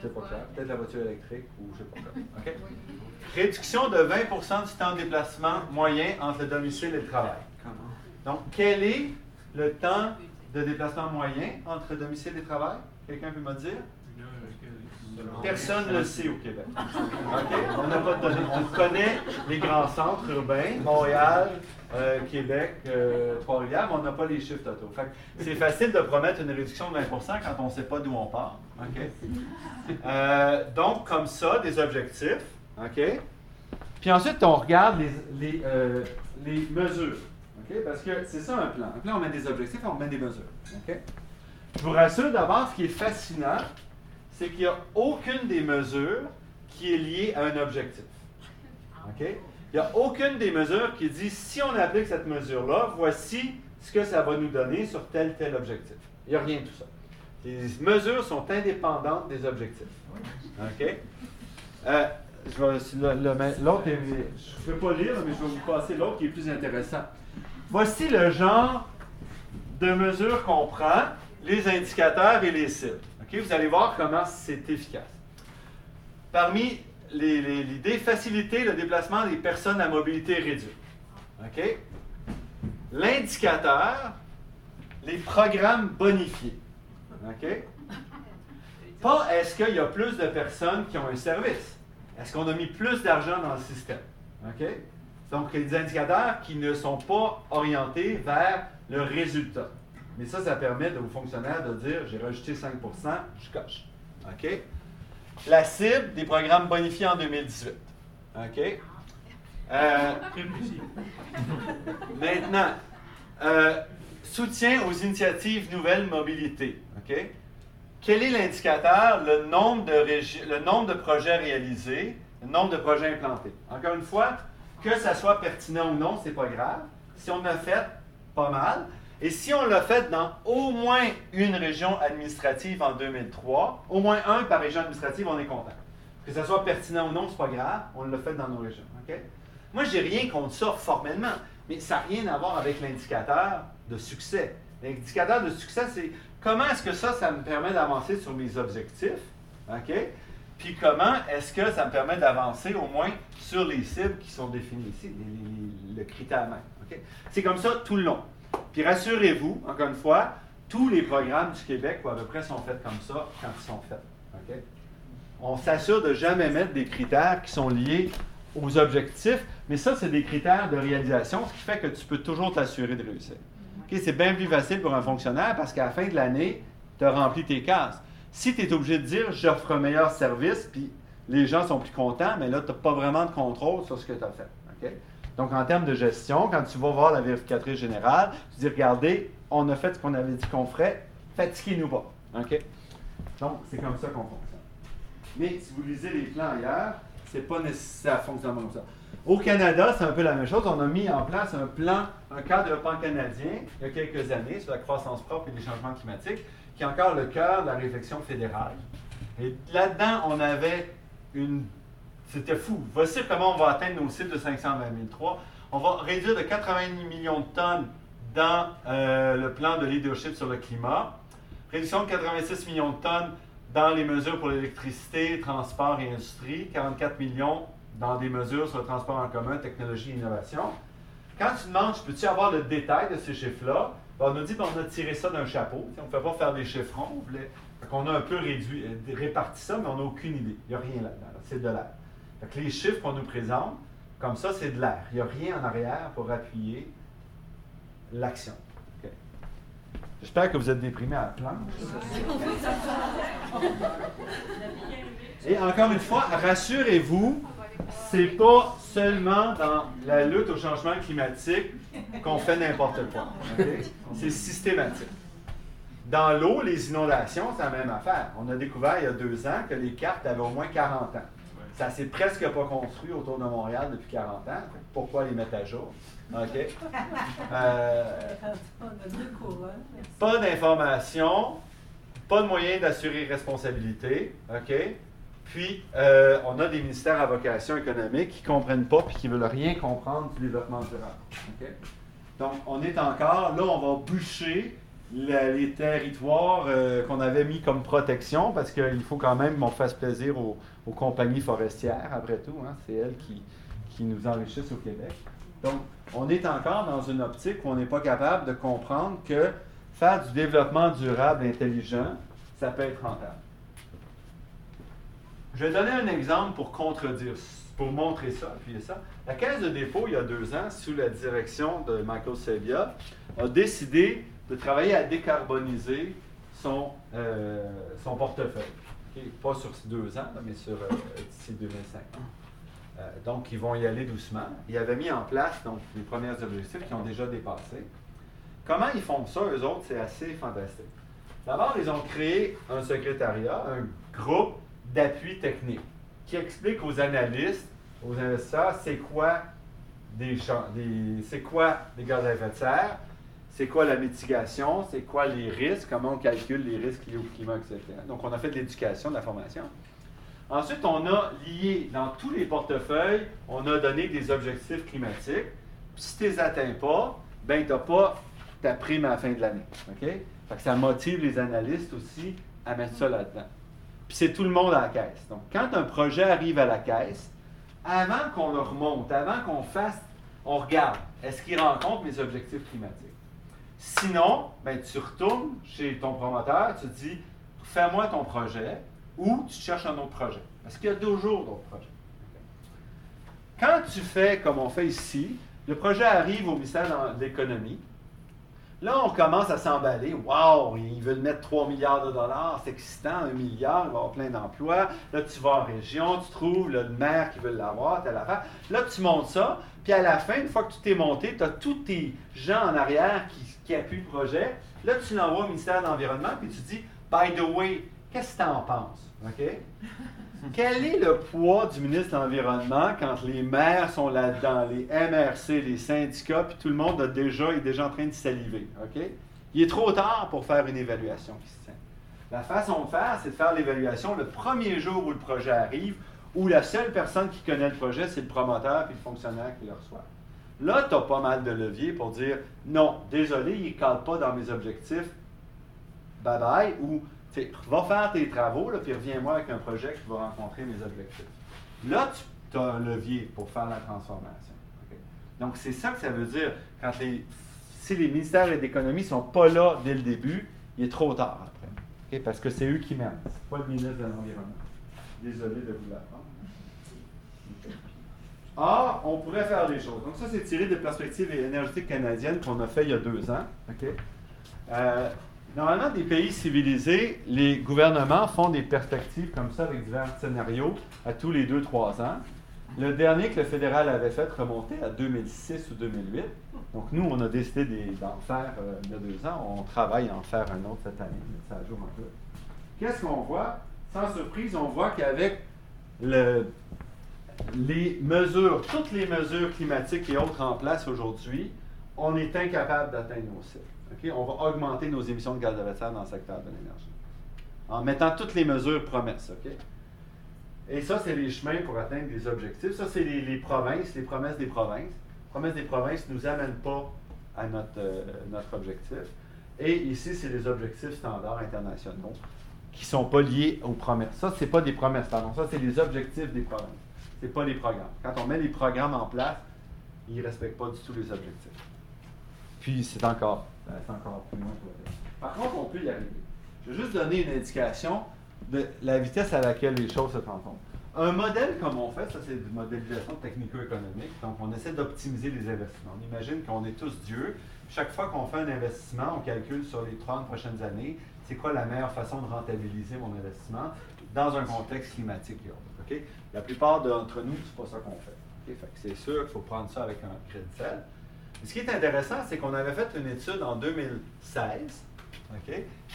c'est pas clair, peut-être la voiture électrique ou je sais pas quoi. OK. Réduction de 20% du temps de déplacement moyen entre le domicile et le travail. Donc, quel est le temps de déplacement moyen entre domicile et travail? Quelqu'un peut me dire? Personne ne le sait au Québec. On n'a pas de données. On connaît les grands centres urbains, Montréal, euh, Québec, euh, Trois-Rivières, mais on n'a pas les chiffres totaux. c'est facile de promettre une réduction de 20% quand on ne sait pas d'où on part. Euh, donc, comme ça, des objectifs. Puis ensuite, on regarde les, les mesures. Parce que c'est ça un plan. Un plan, on met des objectifs, on met des mesures. Je vous rassure d'abord, ce qui est fascinant, c'est qu'il n'y a aucune des mesures qui est liée à un objectif. Il n'y a aucune des mesures qui dit si on applique cette mesure-là, voici ce que ça va nous donner sur tel tel objectif. Il n'y a rien de tout ça. Les mesures sont indépendantes des objectifs. OK? Euh, l'autre, je ne peux pas lire, mais je vais vous passer l'autre qui est plus intéressant. Voici le genre de mesures qu'on prend, les indicateurs et les cibles. Vous allez voir comment c'est efficace. Parmi l'idée, faciliter le déplacement des personnes à mobilité réduite. L'indicateur, les programmes bonifiés. Pas est-ce qu'il y a plus de personnes qui ont un service? Est-ce qu'on a mis plus d'argent dans le système? Donc, des indicateurs qui ne sont pas orientés vers le résultat. Mais ça, ça permet aux fonctionnaires de dire j'ai rajouté 5 je coche. OK? La cible des programmes bonifiés en 2018. OK? Euh, maintenant, euh, soutien aux initiatives Nouvelle Mobilité. OK? Quel est l'indicateur? Le, nombre de le nombre de projets réalisés, le nombre de projets implantés? Encore une fois, que ça soit pertinent ou non, c'est pas grave. Si on a fait, pas mal. Et si on l'a fait dans au moins une région administrative en 2003, au moins un par région administrative, on est content. Que ça soit pertinent ou non, c'est pas grave, on l'a fait dans nos régions. Moi, je n'ai rien contre ça formellement, mais ça n'a rien à voir avec l'indicateur de succès. L'indicateur de succès, c'est comment est-ce que ça, ça me permet d'avancer sur mes objectifs, OK? Puis comment est-ce que ça me permet d'avancer au moins sur les cibles qui sont définies ici, le critère même. C'est comme ça tout le long. Puis rassurez-vous, encore une fois, tous les programmes du Québec, à peu près, sont faits comme ça quand ils sont faits. On s'assure de jamais mettre des critères qui sont liés aux objectifs, mais ça, c'est des critères de réalisation, ce qui fait que tu peux toujours t'assurer de réussir. C'est bien plus facile pour un fonctionnaire parce qu'à la fin de l'année, tu as rempli tes cases. Si tu es obligé de dire j'offre un meilleur service, puis les gens sont plus contents, mais là, tu n'as pas vraiment de contrôle sur ce que tu as fait. Donc, en termes de gestion, quand tu vas voir la vérificatrice générale, tu dis regardez, on a fait ce qu'on avait dit qu'on ferait, fatiguez-nous pas. Donc, c'est comme ça qu'on fonctionne. Mais si vous lisez les plans ailleurs, c'est pas nécessaire, fonctionne comme ça. Au Canada, c'est un peu la même chose. On a mis en place un plan, un cadre développement canadien, il y a quelques années, sur la croissance propre et les changements climatiques, qui est encore le cœur de la réflexion fédérale. Et là-dedans, on avait une. C'était fou. Voici comment on va atteindre nos cibles de 520 003. On va réduire de 80 millions de tonnes dans euh, le plan de leadership sur le climat. Réduction de 86 millions de tonnes dans les mesures pour l'électricité, transport et industrie. 44 millions dans des mesures sur le transport en commun, technologie et innovation. Quand tu demandes, peux-tu avoir le détail de ces chiffres-là? On nous dit qu'on ben, a tiré ça d'un chapeau. on ne fait pas faire des chiffrons. On a un peu réduit, euh, réparti ça, mais on n'a aucune idée. Il n'y a rien là-dedans. C'est de l'air. les chiffres qu'on nous présente, comme ça, c'est de l'air. Il n'y a rien en arrière pour appuyer l'action. J'espère que vous êtes déprimé à la planche. Et encore une fois, rassurez-vous, c'est pas seulement dans la lutte au changement climatique qu'on fait n'importe quoi. C'est systématique. Dans l'eau, les inondations, c'est la même affaire. On a découvert il y a deux ans que les cartes avaient au moins 40 ans. Ça s'est presque pas construit autour de Montréal depuis 40 ans. Pourquoi les mettre à jour? OK? Euh, pas d'information, pas de moyen d'assurer responsabilité. OK? Puis, euh, on a des ministères à vocation économique qui ne comprennent pas et qui ne veulent rien comprendre du développement durable. Donc, on est encore, là, on va boucher les territoires euh, qu'on avait mis comme protection parce qu'il faut quand même qu'on fasse plaisir aux, compagnies forestières, après tout. Hein. C'est elles qui, qui nous enrichissent au Québec. Donc, on est encore dans une optique où on n'est pas capable de comprendre que faire du développement durable intelligent, ça peut être rentable. Je vais donner un exemple pour contredire, pour montrer ça, ça. La Caisse de dépôt, il y a deux ans, sous la direction de Michael Sabia, a décidé de travailler à décarboniser son, euh, son portefeuille. Pas sur deux ans, mais sur euh, d'ici 2005. Euh, donc, ils vont y aller doucement. Ils avaient mis en place donc, les premiers objectifs qui ont déjà dépassé. Comment ils font ça, eux autres, c'est assez fantastique. D'abord, ils ont créé un secrétariat, un groupe d'appui technique qui explique aux analystes, aux investisseurs, c'est quoi des, c'est quoi des gaz à effet de serre, c'est quoi la mitigation, c'est quoi les risques, comment on calcule les risques liés au climat, etc. Donc, on a fait de l'éducation, de la formation. Ensuite, on a lié dans tous les portefeuilles, on a donné des objectifs climatiques. si tu ne les atteins pas, ben, tu n'as pas ta prime à la fin de l'année. OK? ça motive les analystes aussi à mettre ça là-dedans. Puis c'est tout le monde à la caisse. Donc, quand un projet arrive à la caisse, avant qu'on le remonte, avant qu'on fasse, on regarde, est-ce qu'il rencontre mes objectifs climatiques? Sinon, ben, tu retournes chez ton promoteur, tu te dis, fais-moi ton projet ou tu cherches un autre projet. Parce qu'il y a toujours d'autres projets. Quand tu fais comme on fait ici, le projet arrive au ministère de l'Économie. Là, on commence à s'emballer. Waouh, ils veulent mettre 3 milliards de dollars, c'est excitant, un milliard, il va y avoir plein d'emplois. Là, tu vas en région, tu trouves le maire qui veut l'avoir, telle affaire. Là, tu montes ça, puis à la fin, une fois que tu t'es monté, tu as tous tes gens en arrière qui qui appuie le projet. Là, tu l'envoies au ministère de l'Environnement, puis tu dis, by the way, qu'est-ce que tu en penses? OK? Quel est le poids du ministre de l'Environnement quand les maires sont là-dedans, les MRC, les syndicats, puis tout le monde a déjà, est déjà en train de saliver? OK? Il est trop tard pour faire une évaluation qui se tient. La façon de faire, c'est de faire l'évaluation le premier jour où le projet arrive, où la seule personne qui connaît le projet, c'est le promoteur et le fonctionnaire qui le reçoit. Là, tu as pas mal de leviers pour dire non, désolé, il ne cadre pas dans mes objectifs, bye bye, ou va faire tes travaux, puis reviens-moi avec un projet qui va rencontrer mes objectifs. Là, tu as un levier pour faire la transformation. Donc, c'est ça que ça veut dire quand les, si les ministères d'économie ne sont pas là dès le début, il est trop tard après. Parce que c'est eux qui mènent, pas le ministre de l'Environnement. Désolé de vous l'apprendre. Or, on pourrait faire des choses. Donc, ça, c'est tiré des perspectives énergétiques canadiennes qu'on a fait il y a deux ans. Euh, normalement, des pays civilisés, les gouvernements font des perspectives comme ça avec divers scénarios à tous les deux, trois ans. Le dernier que le fédéral avait fait remontait à 2006 ou 2008. Donc, nous, on a décidé d'en faire euh, il y a deux ans. On travaille à en faire un autre cette année. Ça joue un peu. Qu'est-ce qu'on voit? Sans surprise, on voit qu'avec le les mesures, toutes les mesures climatiques et autres en place aujourd'hui, on est incapable d'atteindre nos cibles. On va augmenter nos émissions de gaz à effet de serre dans le secteur de l'énergie. En mettant toutes les mesures promesses. Et ça, c'est les chemins pour atteindre des objectifs. Ça, c'est les, provinces, les promesses des provinces. Les promesses des provinces ne nous amènent pas à notre, euh, notre objectif. Et ici, c'est les objectifs standards internationaux qui ne sont pas liés aux promesses. Ça, ce n'est pas des promesses, pardon. Ça, c'est les objectifs des provinces. Ce n'est pas les programmes. Quand on met les programmes en place, ils ne respectent pas du tout les objectifs. Puis, c'est encore, euh, encore plus loin. Par contre, on peut y arriver. Je vais juste donner une indication de la vitesse à laquelle les choses se transforment. Un modèle comme on fait, ça c'est une modélisation technico-économique, donc on essaie d'optimiser les investissements. On imagine qu'on est tous dieux. Chaque fois qu'on fait un investissement, on calcule sur les 30 prochaines années, c'est quoi la meilleure façon de rentabiliser mon investissement dans un contexte climatique et La plupart d'entre nous, c'est pas ça qu'on fait. c'est sûr qu'il faut prendre ça avec un crédit. Ce qui est intéressant, c'est qu'on avait fait une étude en 2016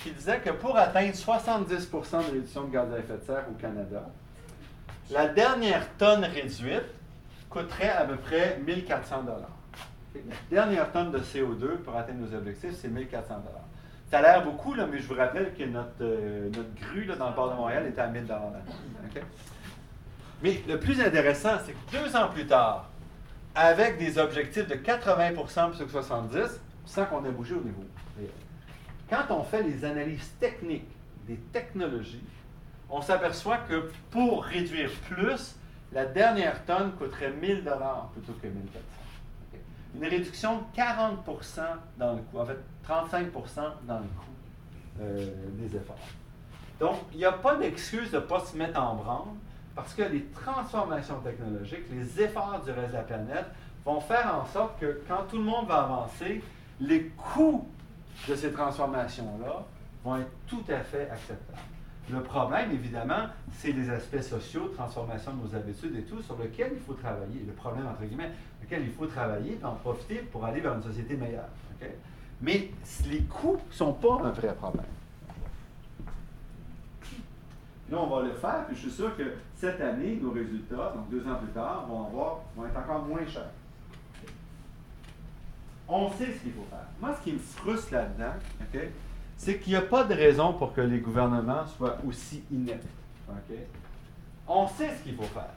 qui disait que pour atteindre 70% de réduction de gaz à effet de serre au Canada, la dernière tonne réduite coûterait à peu près 1400 La dernière tonne de CO2 pour atteindre nos objectifs, c'est 1400 Ça a l'air beaucoup, mais je vous rappelle que notre, euh, notre grue dans le port de Montréal était à 1000 okay? Mais le plus intéressant, c'est que deux ans plus tard, avec des objectifs de 80% plutôt que 70 sans qu'on ait bougé au niveau Quand on fait les analyses techniques des technologies, on s'aperçoit que pour réduire plus, la dernière tonne coûterait 1000 dollars plutôt que 1400. Une réduction de 40 dans le coût, en fait 35 dans le coût euh, des efforts. Donc, il n'y a pas d'excuse de ne pas se mettre en branle parce que les transformations technologiques, les efforts du reste de la planète vont faire en sorte que quand tout le monde va avancer, les coûts de ces transformations-là vont être tout à fait acceptables. Le problème, évidemment, c'est les aspects sociaux, transformation de nos habitudes et tout, sur lesquels il faut travailler. Le problème, entre guillemets, lequel il faut travailler et en profiter pour aller vers une société meilleure. Mais les coûts ne sont pas un vrai problème. Là, on va le faire, puis je suis sûr que cette année, nos résultats, donc deux ans plus tard, vont, avoir, vont être encore moins chers. On sait ce qu'il faut faire. Moi, ce qui me frustre là-dedans, c'est qu'il n'y a pas de raison pour que les gouvernements soient aussi ineptes. On sait ce qu'il faut faire.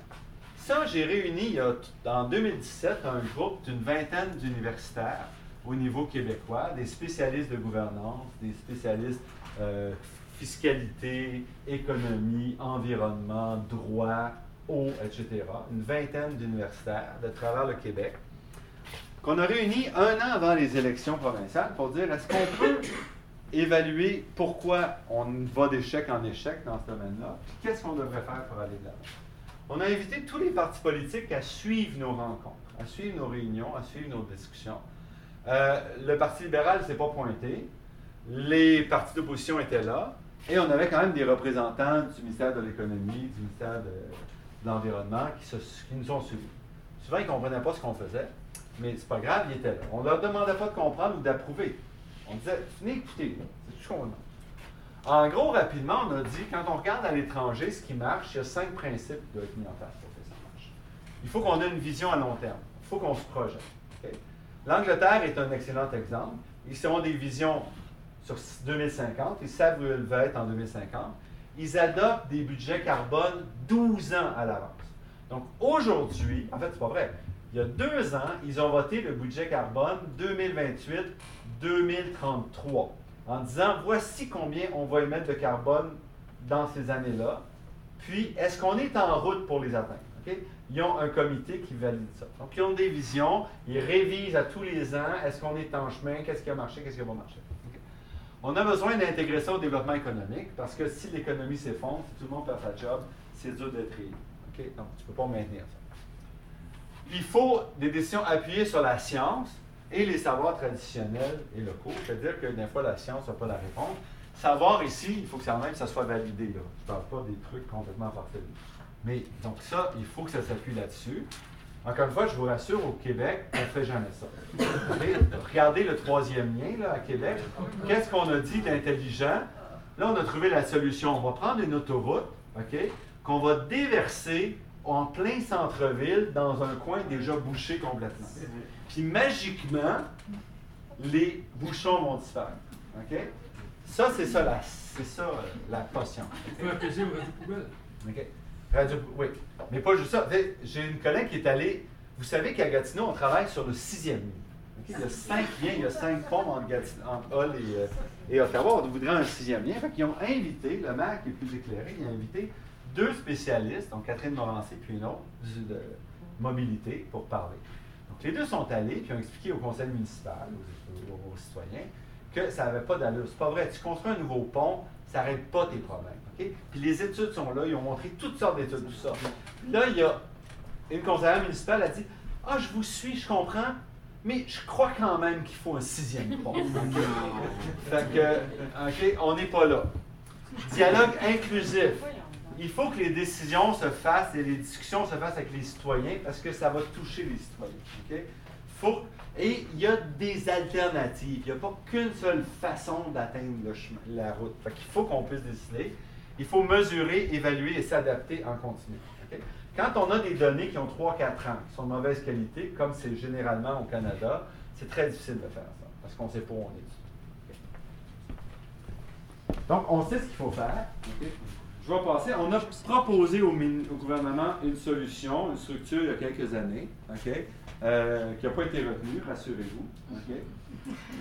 Ça, j'ai réuni en 2017 un groupe d'une vingtaine d'universitaires au niveau québécois, des spécialistes de gouvernance, des spécialistes euh, fiscalité, économie, environnement, droit, eau, etc. Une vingtaine d'universitaires de travers le Québec qu'on a réuni un an avant les élections provinciales pour dire est-ce qu'on peut évaluer pourquoi on va d'échec en échec dans ce domaine-là, puis qu'est-ce qu'on devrait faire pour aller de l'avant? On a invité tous les partis politiques à suivre nos rencontres, à suivre nos réunions, à suivre nos discussions. Euh, le Parti libéral ne s'est pas pointé. Les partis d'opposition étaient là. Et on avait quand même des représentants du ministère de l'Économie, du ministère de, l'Environnement qui, nous ont suivis. Souvent, ils ne comprenaient pas ce qu'on faisait, mais c'est pas grave, ils étaient là. On ne leur demandait pas de comprendre ou d'approuver. On disait, venez écouter, c'est tout ce qu'on a. En gros, rapidement, on a dit, quand on regarde à l'étranger ce qui marche, il y a cinq principes qui doivent mis en place pour que ça marche. Il faut qu'on ait une vision à long terme. Il faut qu'on se projette. L'Angleterre est un excellent exemple. Ils ont des visions sur 2050, ils savent où ils veulent être en 2050. Ils adoptent des budgets carbone 12 ans à l'avance. Donc aujourd'hui, en fait, c'est pas vrai. Il y a deux ans, ils ont voté le budget carbone 2028-2033 en disant voici combien on va émettre de carbone dans ces années-là. Puis, est-ce qu'on est en route pour les atteindre? Ils ont un comité qui valide ça. Donc, ils ont des visions, ils révisent à tous les ans est-ce qu'on est en chemin, qu'est-ce qui a marché, qu'est-ce qui va marcher. On a besoin d'intégrer ça au développement économique parce que si l'économie s'effondre, si tout le monde perd sa job, c'est dur d'être élu. Donc, tu ne peux pas maintenir ça. Il faut des décisions appuyées sur la science et les savoirs traditionnels et locaux. C'est-à-dire que des fois, la science n'a pas la réponse. Savoir ici, il faut que ça même ça soit validé. Là. Je ne parle pas des trucs complètement parfaits. Mais donc ça, il faut que ça s'appuie là-dessus. Encore une fois, je vous rassure, au Québec, on ne fait jamais ça. Regardez le troisième lien là, à Québec. Qu'est-ce qu'on a dit d'intelligent? Là, on a trouvé la solution. On va prendre une autoroute, OK, qu'on va déverser en plein centre-ville dans un coin déjà bouché complètement. Puis magiquement, les bouchons vont disparaître. OK? Ça, c'est ça, la, c'est ça, la potion. Poubelle. OK? Oui. Mais pas juste ça. J'ai une collègue qui est allée. Vous savez qu'à Gatineau, on travaille sur le sixième lien. Il y a cinq liens, il y a cinq ponts entre, Hull et, euh, et, Ottawa. On voudrait un sixième lien. Qu'ils ont invité, le maire qui est plus éclairé, il a invité deux spécialistes, donc Catherine Morancé puis une autre, de mobilité, pour parler. Donc les deux sont allés puis ont expliqué au conseil municipal, aux, citoyens, que ça n'avait pas d'allure. C'est pas vrai. Tu construis un nouveau pont, ça n'arrête pas tes problèmes. Puis les études sont là, ils ont montré toutes sortes d'études, tout ça. Là, il y a une conseillère municipale a dit Ah, je vous suis, je comprends, mais je crois quand même qu'il faut un sixième pont. fait que, OK, on n'est pas là. Dialogue inclusif. Il faut que les décisions se fassent et les discussions se fassent avec les citoyens parce que ça va toucher les citoyens. Faut, et il y a des alternatives. Il n'y a pas qu'une seule façon d'atteindre la route. Fait qu'il faut qu'on puisse décider. Il faut mesurer, évaluer et s'adapter en continu. Quand on a des données qui ont 3-4 ans, qui sont de mauvaise qualité, comme c'est généralement au Canada, c'est très difficile de faire ça, parce qu'on ne sait pas où on est. Donc, on sait ce qu'il faut faire. Je vais passer. On a proposé au, gouvernement une solution, une structure il y a quelques années, euh, qui n'a pas été retenue, rassurez-vous.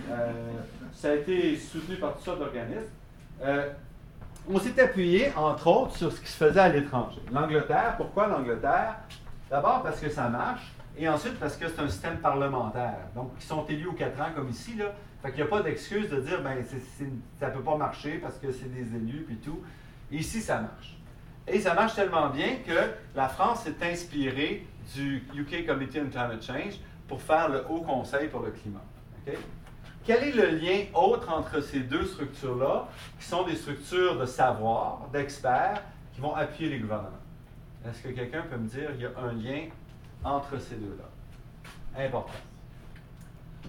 Euh, ça a été soutenu par toutes sortes d'organismes. Euh, on s'est appuyé, entre autres, sur ce qui se faisait à l'étranger. L'Angleterre, pourquoi l'Angleterre? D'abord parce que ça marche, et ensuite parce que c'est un système parlementaire. Donc, ils sont élus aux quatre ans, comme ici, là. Fait qu'il n'y a pas d'excuse de dire, ben, ça ne peut pas marcher parce que c'est des élus, puis tout. Ici, ça marche. Et ça marche tellement bien que la France s'est inspirée du UK Committee on Climate Change pour faire le Haut Conseil pour le climat. Quel est le lien autre entre ces deux structures-là, qui sont des structures de savoir, d'experts, qui vont appuyer les gouvernements? Est-ce que quelqu'un peut me dire qu'il y a un lien entre ces deux-là? Important.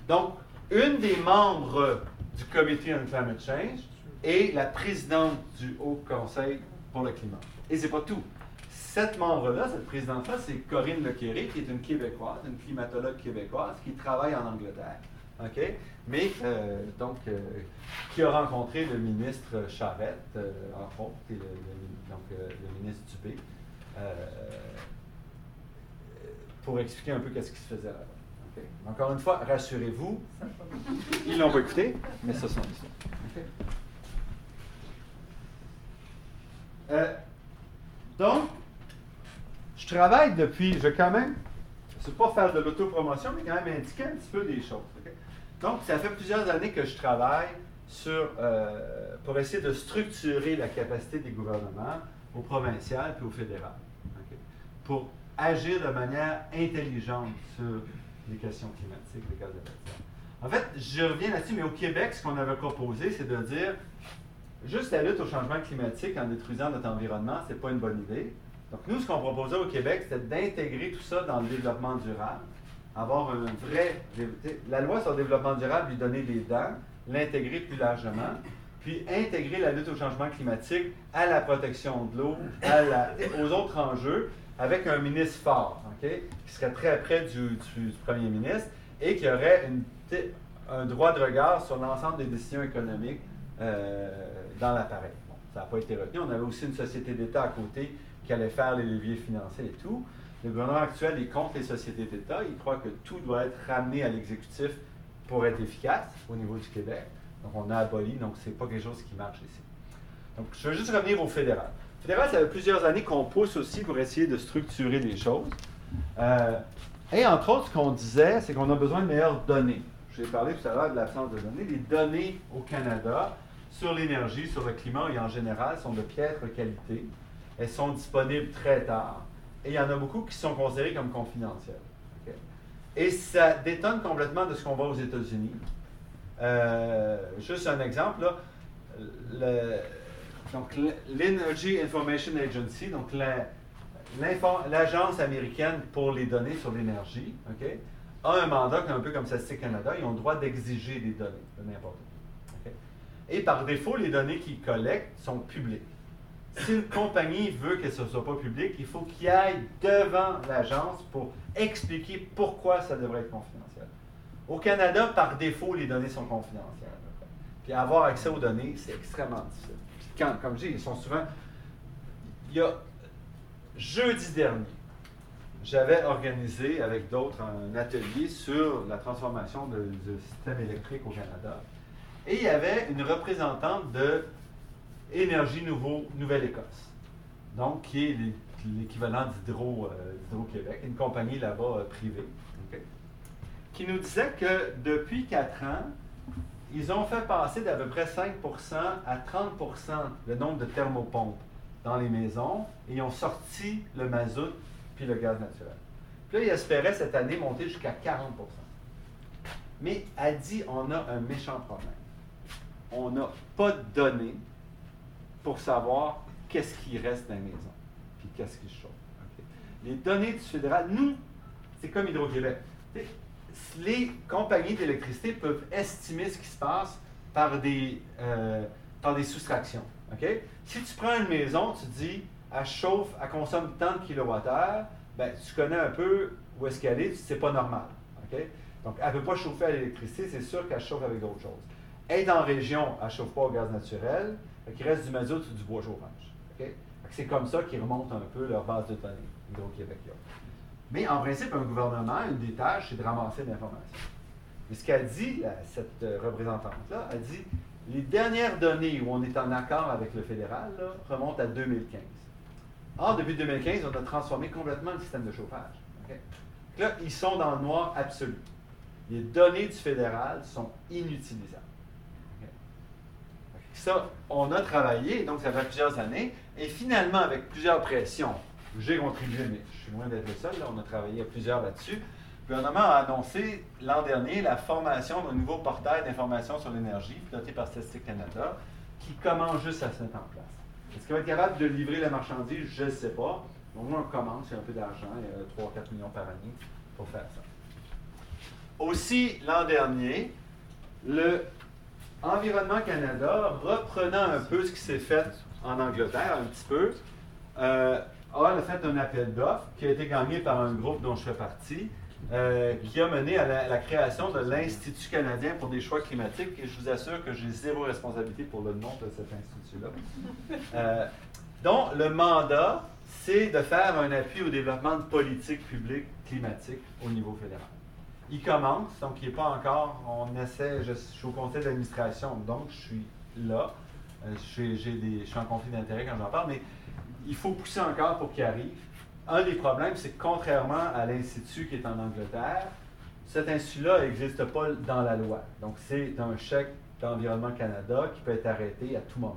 Donc, une des membres du Comité on Climate Change est la présidente du Haut Conseil pour le climat. Et c'est pas tout. Cette membre-là, cette présidente-là, c'est Corinne Lequéré, qui est une Québécoise, une climatologue québécoise, qui travaille en Angleterre. OK? Mais, euh, donc, euh, qui a rencontré le ministre Charette, euh, entre autres, et le, donc, le ministre Dubé, pour expliquer un peu qu'est-ce qui se faisait là-bas. Encore une fois, rassurez-vous, ils l'ont pas écouté, mais ce sont les euh, donc, je travaille depuis, je vais quand même, je ne pas faire de l'autopromotion, mais quand même indiquer un petit peu des choses. Donc, ça fait plusieurs années que je travaille sur, euh, pour essayer de structurer la capacité des gouvernements au provincial et au fédéral, pour agir de manière intelligente sur les questions climatiques, les gaz d'effet de serre. En fait, je reviens là-dessus, mais au Québec, ce qu'on avait proposé, c'est de dire juste la lutte au changement climatique en détruisant notre environnement, ce n'est pas une bonne idée. Donc, nous, ce qu'on proposait au Québec, c'était d'intégrer tout ça dans le développement durable, avoir un vrai. La loi sur le développement durable, lui donner des dents, l'intégrer plus largement, puis intégrer la lutte au changement climatique à la protection de l'eau, aux autres enjeux, avec un ministre fort, qui serait très près du, premier ministre et qui aurait un droit de regard sur l'ensemble des décisions économiques euh, dans l'appareil. ça n'a pas été retenu. On avait aussi une société d'État à côté qui allait faire les leviers financiers et tout. Le gouvernement actuel est contre les sociétés d'État. Il croit que tout doit être ramené à l'exécutif pour être efficace au niveau du Québec. Donc, on a aboli, donc ce n'est pas quelque chose qui marche ici. Donc, je veux juste revenir au fédéral. Le fédéral, ça fait plusieurs années qu'on pousse aussi pour essayer de structurer les choses. Euh, et entre autres, ce qu'on disait, c'est qu'on a besoin de meilleures données. J'ai parlé tout à l'heure de l'absence de données. Les données au Canada sur l'énergie, sur le climat et en général sont de piètre qualité. Elles sont disponibles très tard. Et il y en a beaucoup qui sont considérées comme confidentielles. Et ça détonne complètement de ce qu'on voit aux États-Unis. Euh, juste un exemple, là, donc l'Energy Information Agency, donc l'agence américaine pour les données sur l'énergie, a un mandat un peu comme Statistique Canada, ils ont le droit d'exiger des données de n'importe où. Et par défaut, les données qu'ils collectent sont publiques. Si une compagnie veut que ce ne soit pas public, il faut qu'il aille devant l'agence pour expliquer pourquoi ça devrait être confidentiel. Au Canada, par défaut, les données sont confidentielles. Puis avoir accès aux données, c'est extrêmement difficile. Puis comme je dis, ils sont souvent. Jeudi dernier, j'avais organisé avec d'autres un atelier sur la transformation du système électrique au Canada. Et il y avait une représentante de Énergie Nouveau, Nouvelle-Écosse, donc qui est l'é- l'équivalent euh, d'Hydro-Québec, une compagnie là-bas euh, privée, qui nous disait que depuis quatre ans, ils ont fait passer d'à peu près 5% à 30% le nombre de thermopompes dans les maisons et ils ont sorti le mazout puis le gaz naturel. Puis là, ils espéraient cette année monter jusqu'à 40 Mais elle dit on a un méchant problème. On n'a pas de données pour savoir qu'est-ce qui reste dans les maisons puis qu'est-ce qui chauffe. Les données du fédéral, nous, c'est comme Hydro-Québec. Les compagnies d'électricité peuvent estimer ce qui se passe par des, euh, par des soustractions. ok? Si tu prends une maison, tu dis, elle chauffe, elle consomme tant de kilowattheures, ben, tu connais un peu où est-ce qu'elle est, c'est pas normal. ok? Donc, elle ne peut pas chauffer à l'électricité, c'est sûr qu'elle chauffe avec d'autres choses. Elle est en région, elle ne chauffe pas au gaz naturel, il reste du mazout ou du bois chauffage. Fait C'est comme ça qu'ils remontent un peu leur base de données, Hydro-Québec. Mais en principe, un gouvernement, une des tâches, c'est de ramasser de l'information. Mais ce qu'elle dit, la- cette euh, représentante-là, elle dit les dernières données où on est en accord avec le fédéral là, remontent à 2015. Or, depuis 2015, on a transformé complètement le système de chauffage. Là, ils sont dans le noir absolu. Les données du fédéral sont inutilisables. Ça, on a travaillé, donc ça fait plusieurs années, et finalement, avec plusieurs pressions, j'ai contribué, mais je suis loin d'être le seul, là, on a travaillé à plusieurs là-dessus. Le gouvernement a annoncé l'an dernier la formation d'un nouveau portail d'information sur l'énergie, piloté par Statistique Canada, qui commence juste à se mettre en place. Est-ce qu'il va être capable de livrer la marchandise? Je ne sais pas. Moins, on commence, il y a un peu d'argent, il y a 3-4 millions par année pour faire ça. Aussi, l'an dernier, le Environnement Canada, reprenant un peu ce qui s'est fait en Angleterre, un petit peu, euh, a fait un appel d'offres qui a été gagné par un groupe dont je fais partie, euh, qui a mené à la, création de l'Institut canadien pour des choix climatiques. Et je vous assure que j'ai zéro responsabilité pour le nom de cet institut-là. Euh, dont le mandat, c'est de faire un appui au développement de politiques publiques climatiques au niveau fédéral. Il commence, donc il n'est pas encore, on essaie, je, suis au conseil d'administration, donc je suis là. Euh, je, suis, des- je suis en conflit d'intérêt quand j'en parle, mais il faut pousser encore pour qu'il arrive. Un des problèmes, c'est que contrairement à l'Institut qui est en Angleterre, cet institut-là n'existe pas dans la loi. Donc, c'est un chèque d'Environnement Canada qui peut être arrêté à tout moment.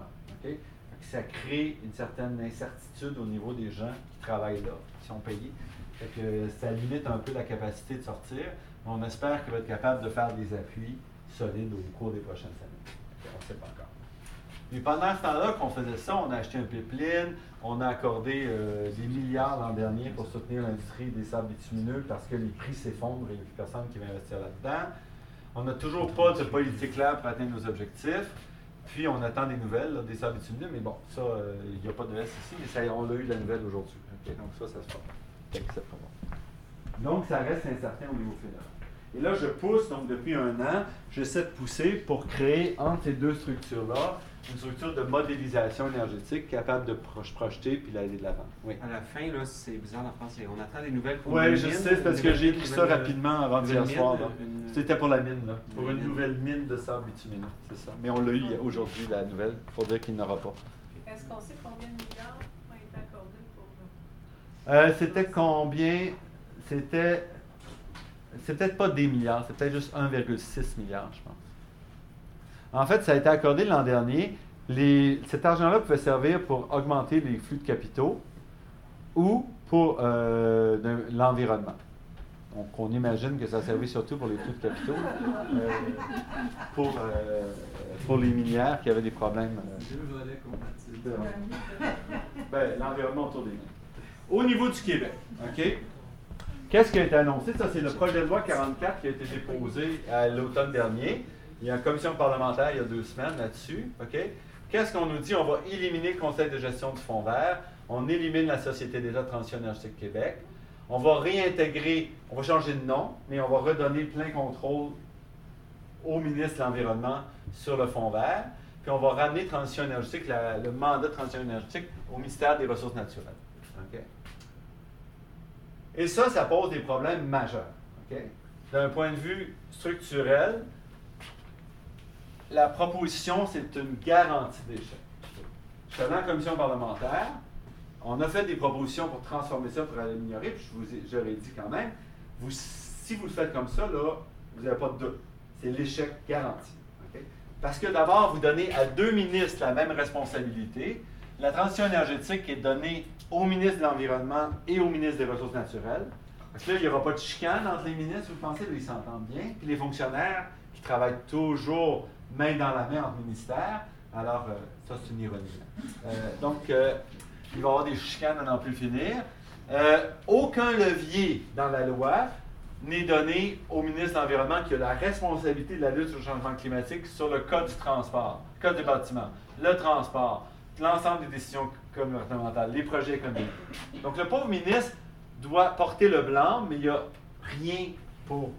Ça crée une certaine incertitude au niveau des gens qui travaillent là, qui sont payés. Que ça limite un peu la capacité de sortir. On espère qu'il va être capable de faire des appuis solides au cours des prochaines. Fait On ne sait pas encore. Mais pendant ce temps-là qu'on faisait ça, on a acheté un pipeline, on a accordé euh, des milliards l'an dernier pour soutenir l'industrie des sables bitumineux parce que les prix s'effondrent et il n'y a plus personne qui va investir là-dedans. On n'a toujours pas de politique claire pour atteindre nos objectifs. Puis on attend des nouvelles des sables bitumineux, mais bon, ça, euh, il n'y a pas de S ici, mais ça, on a eu la nouvelle aujourd'hui. Donc ça, ça se passe. Fait que c'est pas bon. Donc ça reste incertain au niveau fédéral. Et là, je pousse, donc depuis un an, j'essaie de pousser pour créer entre ces deux structures-là une structure de modélisation énergétique capable de pro- projeter puis d'aller de l'avant. Oui. À la fin, là, c'est bizarre en France, on attend des nouvelles pour Oui, une je sais, c'est parce que j'ai écrit ça rapidement avant hier mine, soir. une- C'était pour la mine, là. Pour Une nouvelle mine de sable bitumineux, c'est ça. Mais on l'a eu aujourd'hui, la nouvelle, pour dire qu'il n'aura pas. Est-ce qu'on sait combien de milliards ont été accordés pour. Euh, c'était combien C'était. C'est peut-être pas des milliards, c'est peut-être juste 1,6 milliard, je pense. En fait, ça a été accordé l'an dernier. Les- cet argent-là pouvait servir pour augmenter les flux de capitaux ou pour euh, l'environnement. Donc, on imagine que ça a servi surtout pour les flux de capitaux, euh, pour, euh, pour les minières qui avaient des problèmes. ben, l'environnement autour des mines. Au niveau du Québec, OK? Qu'est-ce qui a été annoncé? Ça, c'est le projet de loi 44 qui a été déposé à l'automne dernier. Il y a une commission parlementaire il y a deux semaines là-dessus? Qu'est-ce qu'on nous dit? On va éliminer le conseil de gestion du Fonds vert. On élimine la Société d'État de transition énergétique Québec. On va réintégrer, on va changer de nom, mais on va redonner plein contrôle au ministre de l'Environnement sur le Fonds vert. Puis on va ramener transition énergétique, le mandat de transition énergétique au ministère des Ressources naturelles. Et ça, ça pose des problèmes majeurs. D'un point de vue structurel, la proposition, c'est une garantie d'échec. Je suis allé en commission parlementaire. On a fait des propositions pour transformer ça, pour l'améliorer, je vous ai- j'aurais dit quand même, si vous le faites comme ça, là, vous n'avez pas de doute. C'est l'échec garanti. Parce que d'abord, vous donnez à deux ministres la même responsabilité. La transition énergétique est donnée au ministre de l'Environnement et au ministre des Ressources naturelles. Parce que là, il n'y aura pas de chicane entre les ministres, vous pensez, ils s'entendent bien. Puis les fonctionnaires qui travaillent toujours main dans la main entre ministères. Alors, euh, ça, c'est une ironie. Euh, donc, euh, il va y avoir des chicanes à n'en plus finir. Aucun levier dans la loi n'est donné au ministre de l'Environnement qui a la responsabilité de la lutte sur le changement climatique sur le code du transport, le code des bâtiments, le transport, l'ensemble des décisions gouvernementales, les projets économiques. Donc, le pauvre ministre doit porter le blanc, mais il n'y a rien pour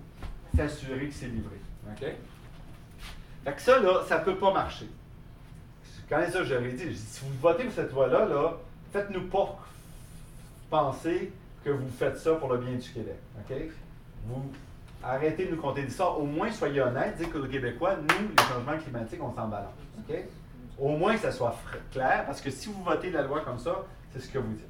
s'assurer que c'est livré. OK? Fait que ça, là, ça ne peut pas marcher. Quand ça, j'aurais dit, si vous votez pour cette loi-là, là, faites-nous pas penser que vous faites ça pour le bien du Québec. OK? Vous arrêtez de nous compter d'histoire. Au moins, soyez honnêtes, dites que les Québécois, nous, les changements climatiques, on s'en balance. OK? Au moins que ça soit clair, parce que si vous votez la loi comme ça, c'est ce que vous dites.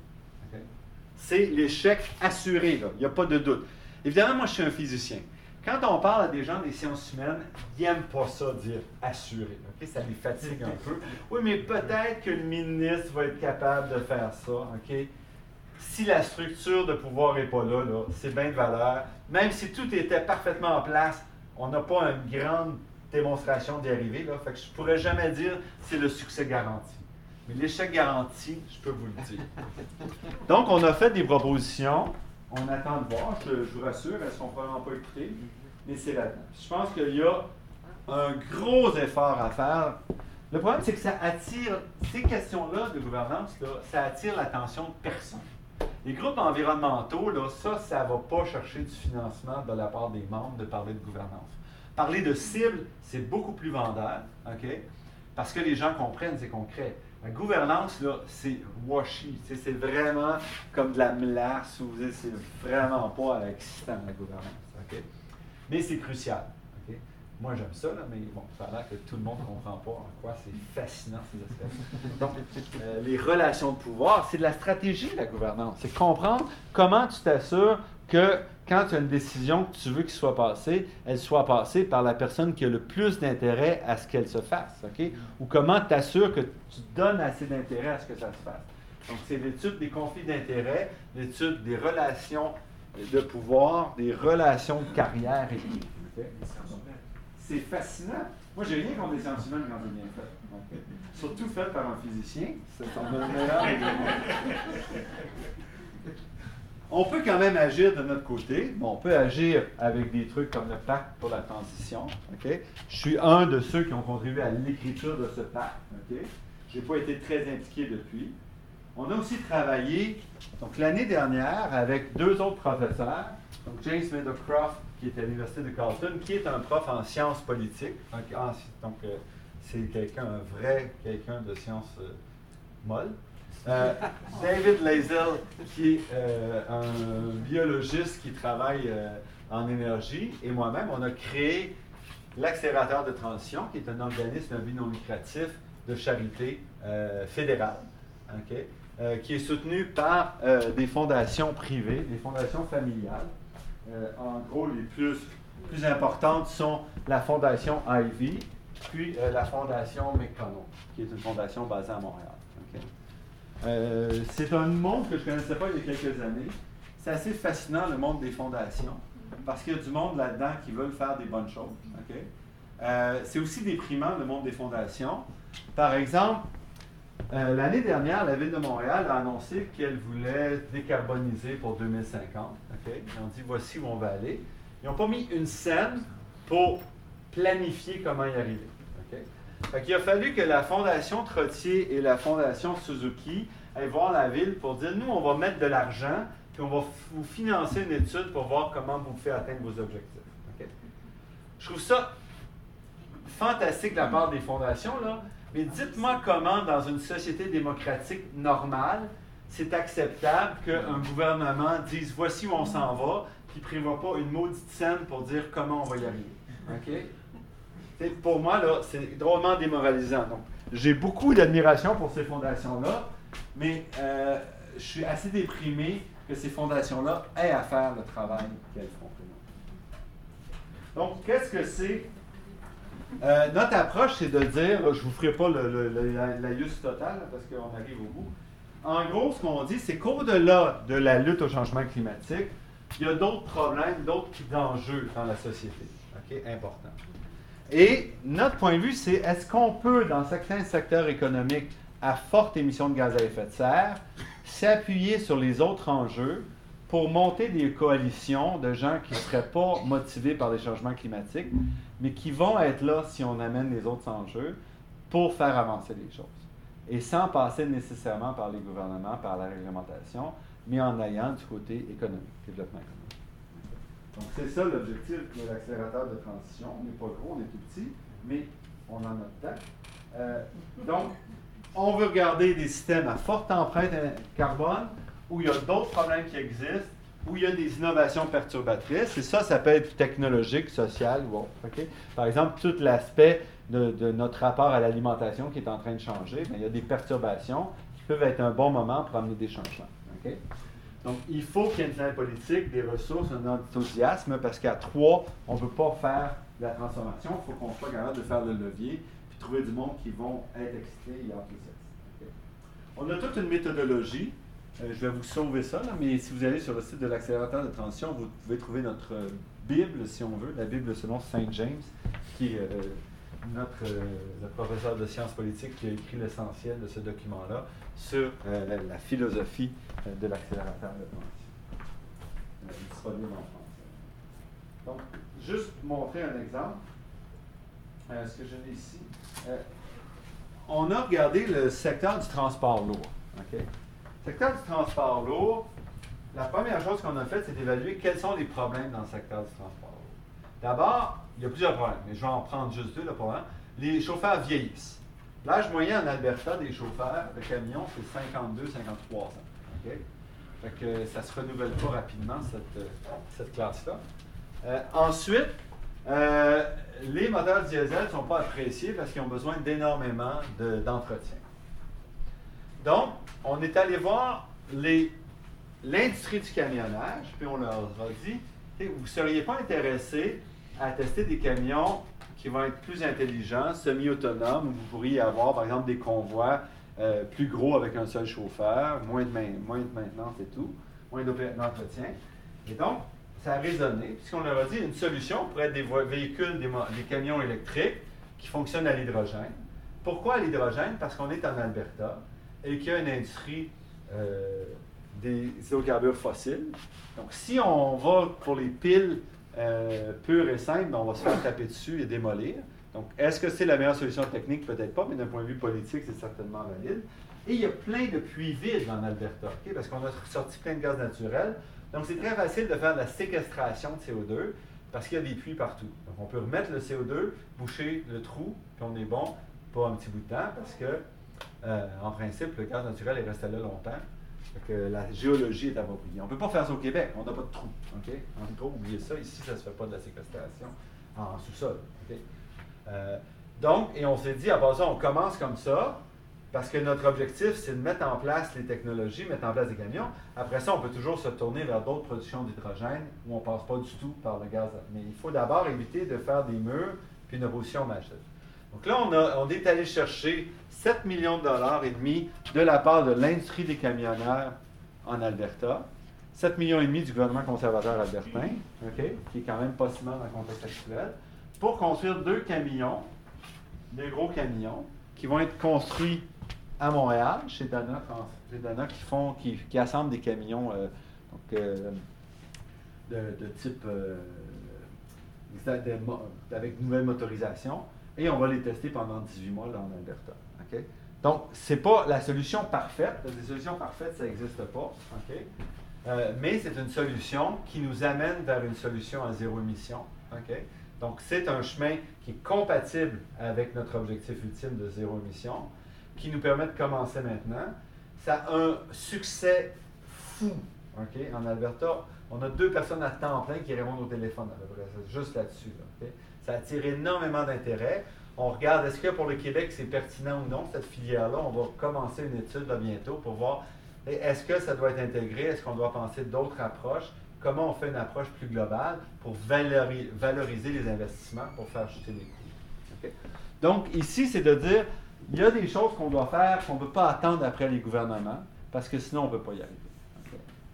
C'est l'échec assuré. Il n'y a pas de doute. Évidemment, moi, je suis un physicien. Quand on parle à des gens des sciences humaines, ils n'aiment pas ça dire assuré. Ça les fatigue un peu. Oui, mais peut-être que le ministre va être capable de faire ça. OK? Si la structure de pouvoir n'est pas là, là c'est bien de valeur. Même si tout était parfaitement en place, on n'a pas une grande démonstration d'y arriver. Là. Fait que je ne pourrais jamais dire c'est le succès garanti. Mais l'échec garanti, je peux vous le dire. Donc, on a fait des propositions. On attend de voir, je, je vous rassure, elles ne sont probablement pas écoutées, mais c'est là-dedans. Je pense qu'il y a un gros effort à faire. Le problème, c'est que ça attire, ces questions-là de gouvernance, là, ça attire l'attention de personne. Les groupes environnementaux, là, ça, ça ne va pas chercher du financement de la part des membres de parler de gouvernance. Parler de cible, c'est beaucoup plus vendeur, OK? Parce que les gens comprennent, c'est concret. La gouvernance, là, c'est sais, C'est vraiment comme de la savez, C'est vraiment pas excitant, la gouvernance. Mais c'est crucial. Moi, j'aime ça, là, mais bon, ça a que tout le monde ne comprend pas en quoi c'est fascinant, ces aspects. Donc, euh, les relations de pouvoir, c'est de la stratégie, la gouvernance. C'est comprendre comment tu t'assures que quand tu as une décision que tu veux qu'il soit passée, elle soit passée par la personne qui a le plus d'intérêt à ce qu'elle se fasse. Ou comment tu t'assures que tu donnes assez d'intérêt à ce que ça se fasse. Donc, c'est l'étude des conflits d'intérêts, l'étude des relations de pouvoir, des relations de carrière et tout. C'est fascinant. Moi, j'ai rien contre les sciences humaines quand c'est bien fait. Surtout fait par un physicien. C'est son meilleur. On peut quand même agir de notre côté. On peut agir avec des trucs comme le pacte pour la transition. OK? Je suis un de ceux qui ont contribué à l'écriture de ce pacte. OK? Je n'ai pas été très impliqué depuis. On a aussi travaillé, donc l'année dernière, avec deux autres professeurs. Donc James Meadowcroft, qui est à l'Université de Carleton, qui est un prof en sciences politiques. Donc, euh, c'est quelqu'un, un vrai quelqu'un de sciences euh, molles. Euh, David Lazel, qui est euh, un biologiste qui travaille euh, en énergie, et moi-même, on a créé l'accélérateur de transition, qui est un organisme non lucratif de charité fédérale, qui est soutenu par des fondations privées, des fondations familiales. En gros, les plus, plus importantes sont la fondation Ivy, puis la fondation McConnell, qui est une fondation basée à Montréal. Euh, c'est un monde que je ne connaissais pas il y a quelques années. C'est assez fascinant, le monde des fondations, parce qu'il y a du monde là-dedans qui veulent faire des bonnes choses. Euh, c'est aussi déprimant, le monde des fondations. Par exemple, euh, l'année dernière, la Ville de Montréal a annoncé qu'elle voulait décarboniser pour 2050. ok? Ils ont dit voici où on va aller. Ils n'ont pas mis une scène pour planifier comment y arriver. Fait qu'il a fallu que la Fondation Trottier et la Fondation Suzuki aillent voir la ville pour dire nous, on va mettre de l'argent, puis on va vous financer une étude pour voir comment vous pouvez atteindre vos objectifs. Je trouve ça fantastique de la part des fondations, là. Mais dites-moi comment, dans une société démocratique normale, c'est acceptable qu'un gouvernement dise voici où on s'en va, puis ne prévoit pas une maudite scène pour dire comment on va y arriver. Pour moi, là, c'est drôlement démoralisant. Donc, j'ai beaucoup d'admiration pour ces fondations-là, mais euh, je suis assez déprimé que ces fondations-là aient à faire le travail qu'elles font. Donc, qu'est-ce que c'est? Euh, notre approche, c'est de dire, je ne vous ferai pas la, la totale parce qu'on arrive au bout. En gros, ce qu'on dit, c'est qu'au-delà de la lutte au changement climatique, il y a d'autres problèmes, d'autres enjeux dans la société. OK? Important. Et notre point de vue, c'est est-ce qu'on peut, dans certains secteurs économiques à forte émission de gaz à effet de serre, s'appuyer sur les autres enjeux pour monter des coalitions de gens qui ne seraient pas motivés par les changements climatiques, mais qui vont être là si on amène les autres enjeux pour faire avancer les choses? Et sans passer nécessairement par les gouvernements, par la réglementation, mais en ayant du côté économique, développement économique. Donc c'est ça l'objectif de l'accélérateur de transition. On n'est pas gros, on est tout petit, mais on en a temps. Euh, donc, on veut regarder des systèmes à forte empreinte carbone, où il y a d'autres problèmes qui existent, où il y a des innovations perturbatrices, et ça, ça peut être technologique, social ou autre. Par exemple, tout l'aspect de, notre rapport à l'alimentation qui est en train de changer, il y a des perturbations qui peuvent être un bon moment pour amener des changements. Donc, il faut qu'il y ait une politique, des ressources, un enthousiasme, parce qu'à trois, on ne peut pas faire la transformation. Il faut qu'on soit capable de faire le levier, puis trouver du monde qui vont être excités et enthousiastes. On a toute une méthodologie. Euh, je vais vous sauver ça, mais si vous allez sur le site de l'accélérateur de transition, vous pouvez trouver notre Bible, si on veut, la Bible selon Saint James, qui est euh, notre professeur de sciences politiques qui a écrit l'essentiel de ce document-là sur la, philosophie de l'accélérateur de transition, disponible en français. Donc, juste montrer un exemple. ce que je l'ai ici. on a regardé le secteur du transport lourd. OK? secteur du transport lourd, la première chose qu'on a faite, c'est d'évaluer quels sont les problèmes dans le secteur du transport. D'abord, il y a plusieurs problèmes, mais je vais en prendre juste deux pour l'instant. Les chauffeurs vieillissent. L'âge moyen en Alberta des chauffeurs de camions, c'est 52-53 ans. Fait ça ne se renouvelle pas rapidement, cette, cette classe-là. Euh, ensuite, euh, les moteurs diesel ne sont pas appréciés parce qu'ils ont besoin d'énormément d'entretien. Donc, on est allé voir l'industrie du camionnage, puis on leur a dit, vous ne seriez pas intéressé à tester des camions qui vont être plus intelligents, semi-autonomes, où vous pourriez avoir, par exemple, des convois euh, plus gros avec un seul chauffeur, moins de, moins de maintenance et tout, moins d'entretien. Et donc, ça a résonné, puisqu'on leur a dit une solution pourrait être des véhicules, des, des camions électriques qui fonctionnent à l'hydrogène. Pourquoi à l'hydrogène? Parce qu'on est en Alberta et qu'il y a une industrie euh, des hydrocarbures fossiles. Donc, si on va pour les piles euh, pures et simples, ben, on va se faire taper dessus et démolir. Donc, est-ce que c'est la meilleure solution technique? Peut-être pas, mais d'un point de vue politique, c'est certainement valide. Et il y a plein de puits vides en Alberta, parce qu'on a sorti plein de gaz naturel. Donc, c'est très facile de faire de la séquestration de CO2 parce qu'il y a des puits partout. Donc, on peut remettre le CO2, boucher le trou, puis on est bon pour un petit bout de temps parce que euh, en principe, le gaz naturel est resté là longtemps. Que la géologie est appropriée. On ne peut pas faire ça au Québec, on n'a pas de trou. OK? En gros, oubliez ça, ici, ça ne se fait pas de la séquestration en sous-sol. Euh, donc, et on s'est dit, à part on commence comme ça, parce que notre objectif, c'est de mettre en place les technologies, mettre en place des camions. Après ça, on peut toujours se tourner vers d'autres productions d'hydrogène où on ne passe pas du tout par le gaz. Mais il faut d'abord éviter de faire des murs puis une opposition majeure. Donc là, on, est allé chercher 7 millions de dollars et demi de la part de l'industrie des camionneurs en Alberta. 7 millions et demi du gouvernement conservateur albertain, qui est quand même pas si mal dans le contexte actuel, pour construire deux camions, des gros camions, qui vont être construits à Montréal, chez Dana, qui, font, assemblent des camions euh, euh, de, type euh, avec nouvelle motorisation et on va les tester pendant 18 mois là, en Alberta. Donc, ce n'est pas la solution parfaite. Des solutions parfaites, ça n'existe pas. Euh, mais c'est une solution qui nous amène vers une solution à zéro émission. Donc, c'est un chemin qui est compatible avec notre objectif ultime de zéro émission, qui nous permet de commencer maintenant. ça a un succès fou. En Alberta, on a deux personnes à temps plein qui répondent au téléphone, à peu près, juste là-dessus. Ça attire énormément d'intérêt. On regarde, est-ce que pour le Québec, c'est pertinent ou non, cette filière-là? On va commencer une étude bientôt pour voir est-ce que ça doit être intégré, est-ce qu'on doit penser d'autres approches, comment on fait une approche plus globale pour valori- valoriser les investissements, pour faire chuter les coûts? Donc, ici, c'est de dire, il y a des choses qu'on doit faire qu'on ne peut pas attendre après les gouvernements, parce que sinon, on ne peut pas y arriver.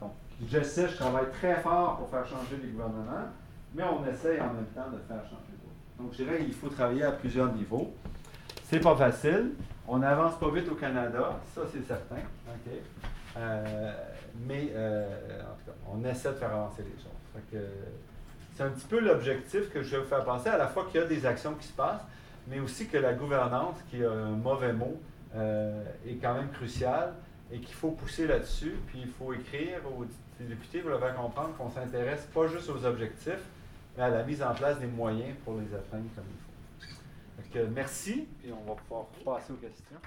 Donc, je sais, je travaille très fort pour faire changer les gouvernements, mais on essaye en même temps de faire changer. Donc, je dirais qu'il faut travailler à plusieurs niveaux. C'est pas facile. On n'avance pas vite au Canada, ça c'est certain. Euh, mais euh, en tout cas, on essaie de faire avancer les choses. C'est un petit peu l'objectif que je vais vous faire penser, à la fois qu'il y a des actions qui se passent, mais aussi que la gouvernance, qui a un mauvais mot, euh, est quand même cruciale et qu'il faut pousser là-dessus. Puis il faut écrire aux députés pour leur faire comprendre qu'on s'intéresse pas juste aux objectifs, à la mise en place des moyens pour les atteindre comme il faut. Merci, et on va pouvoir passer aux questions.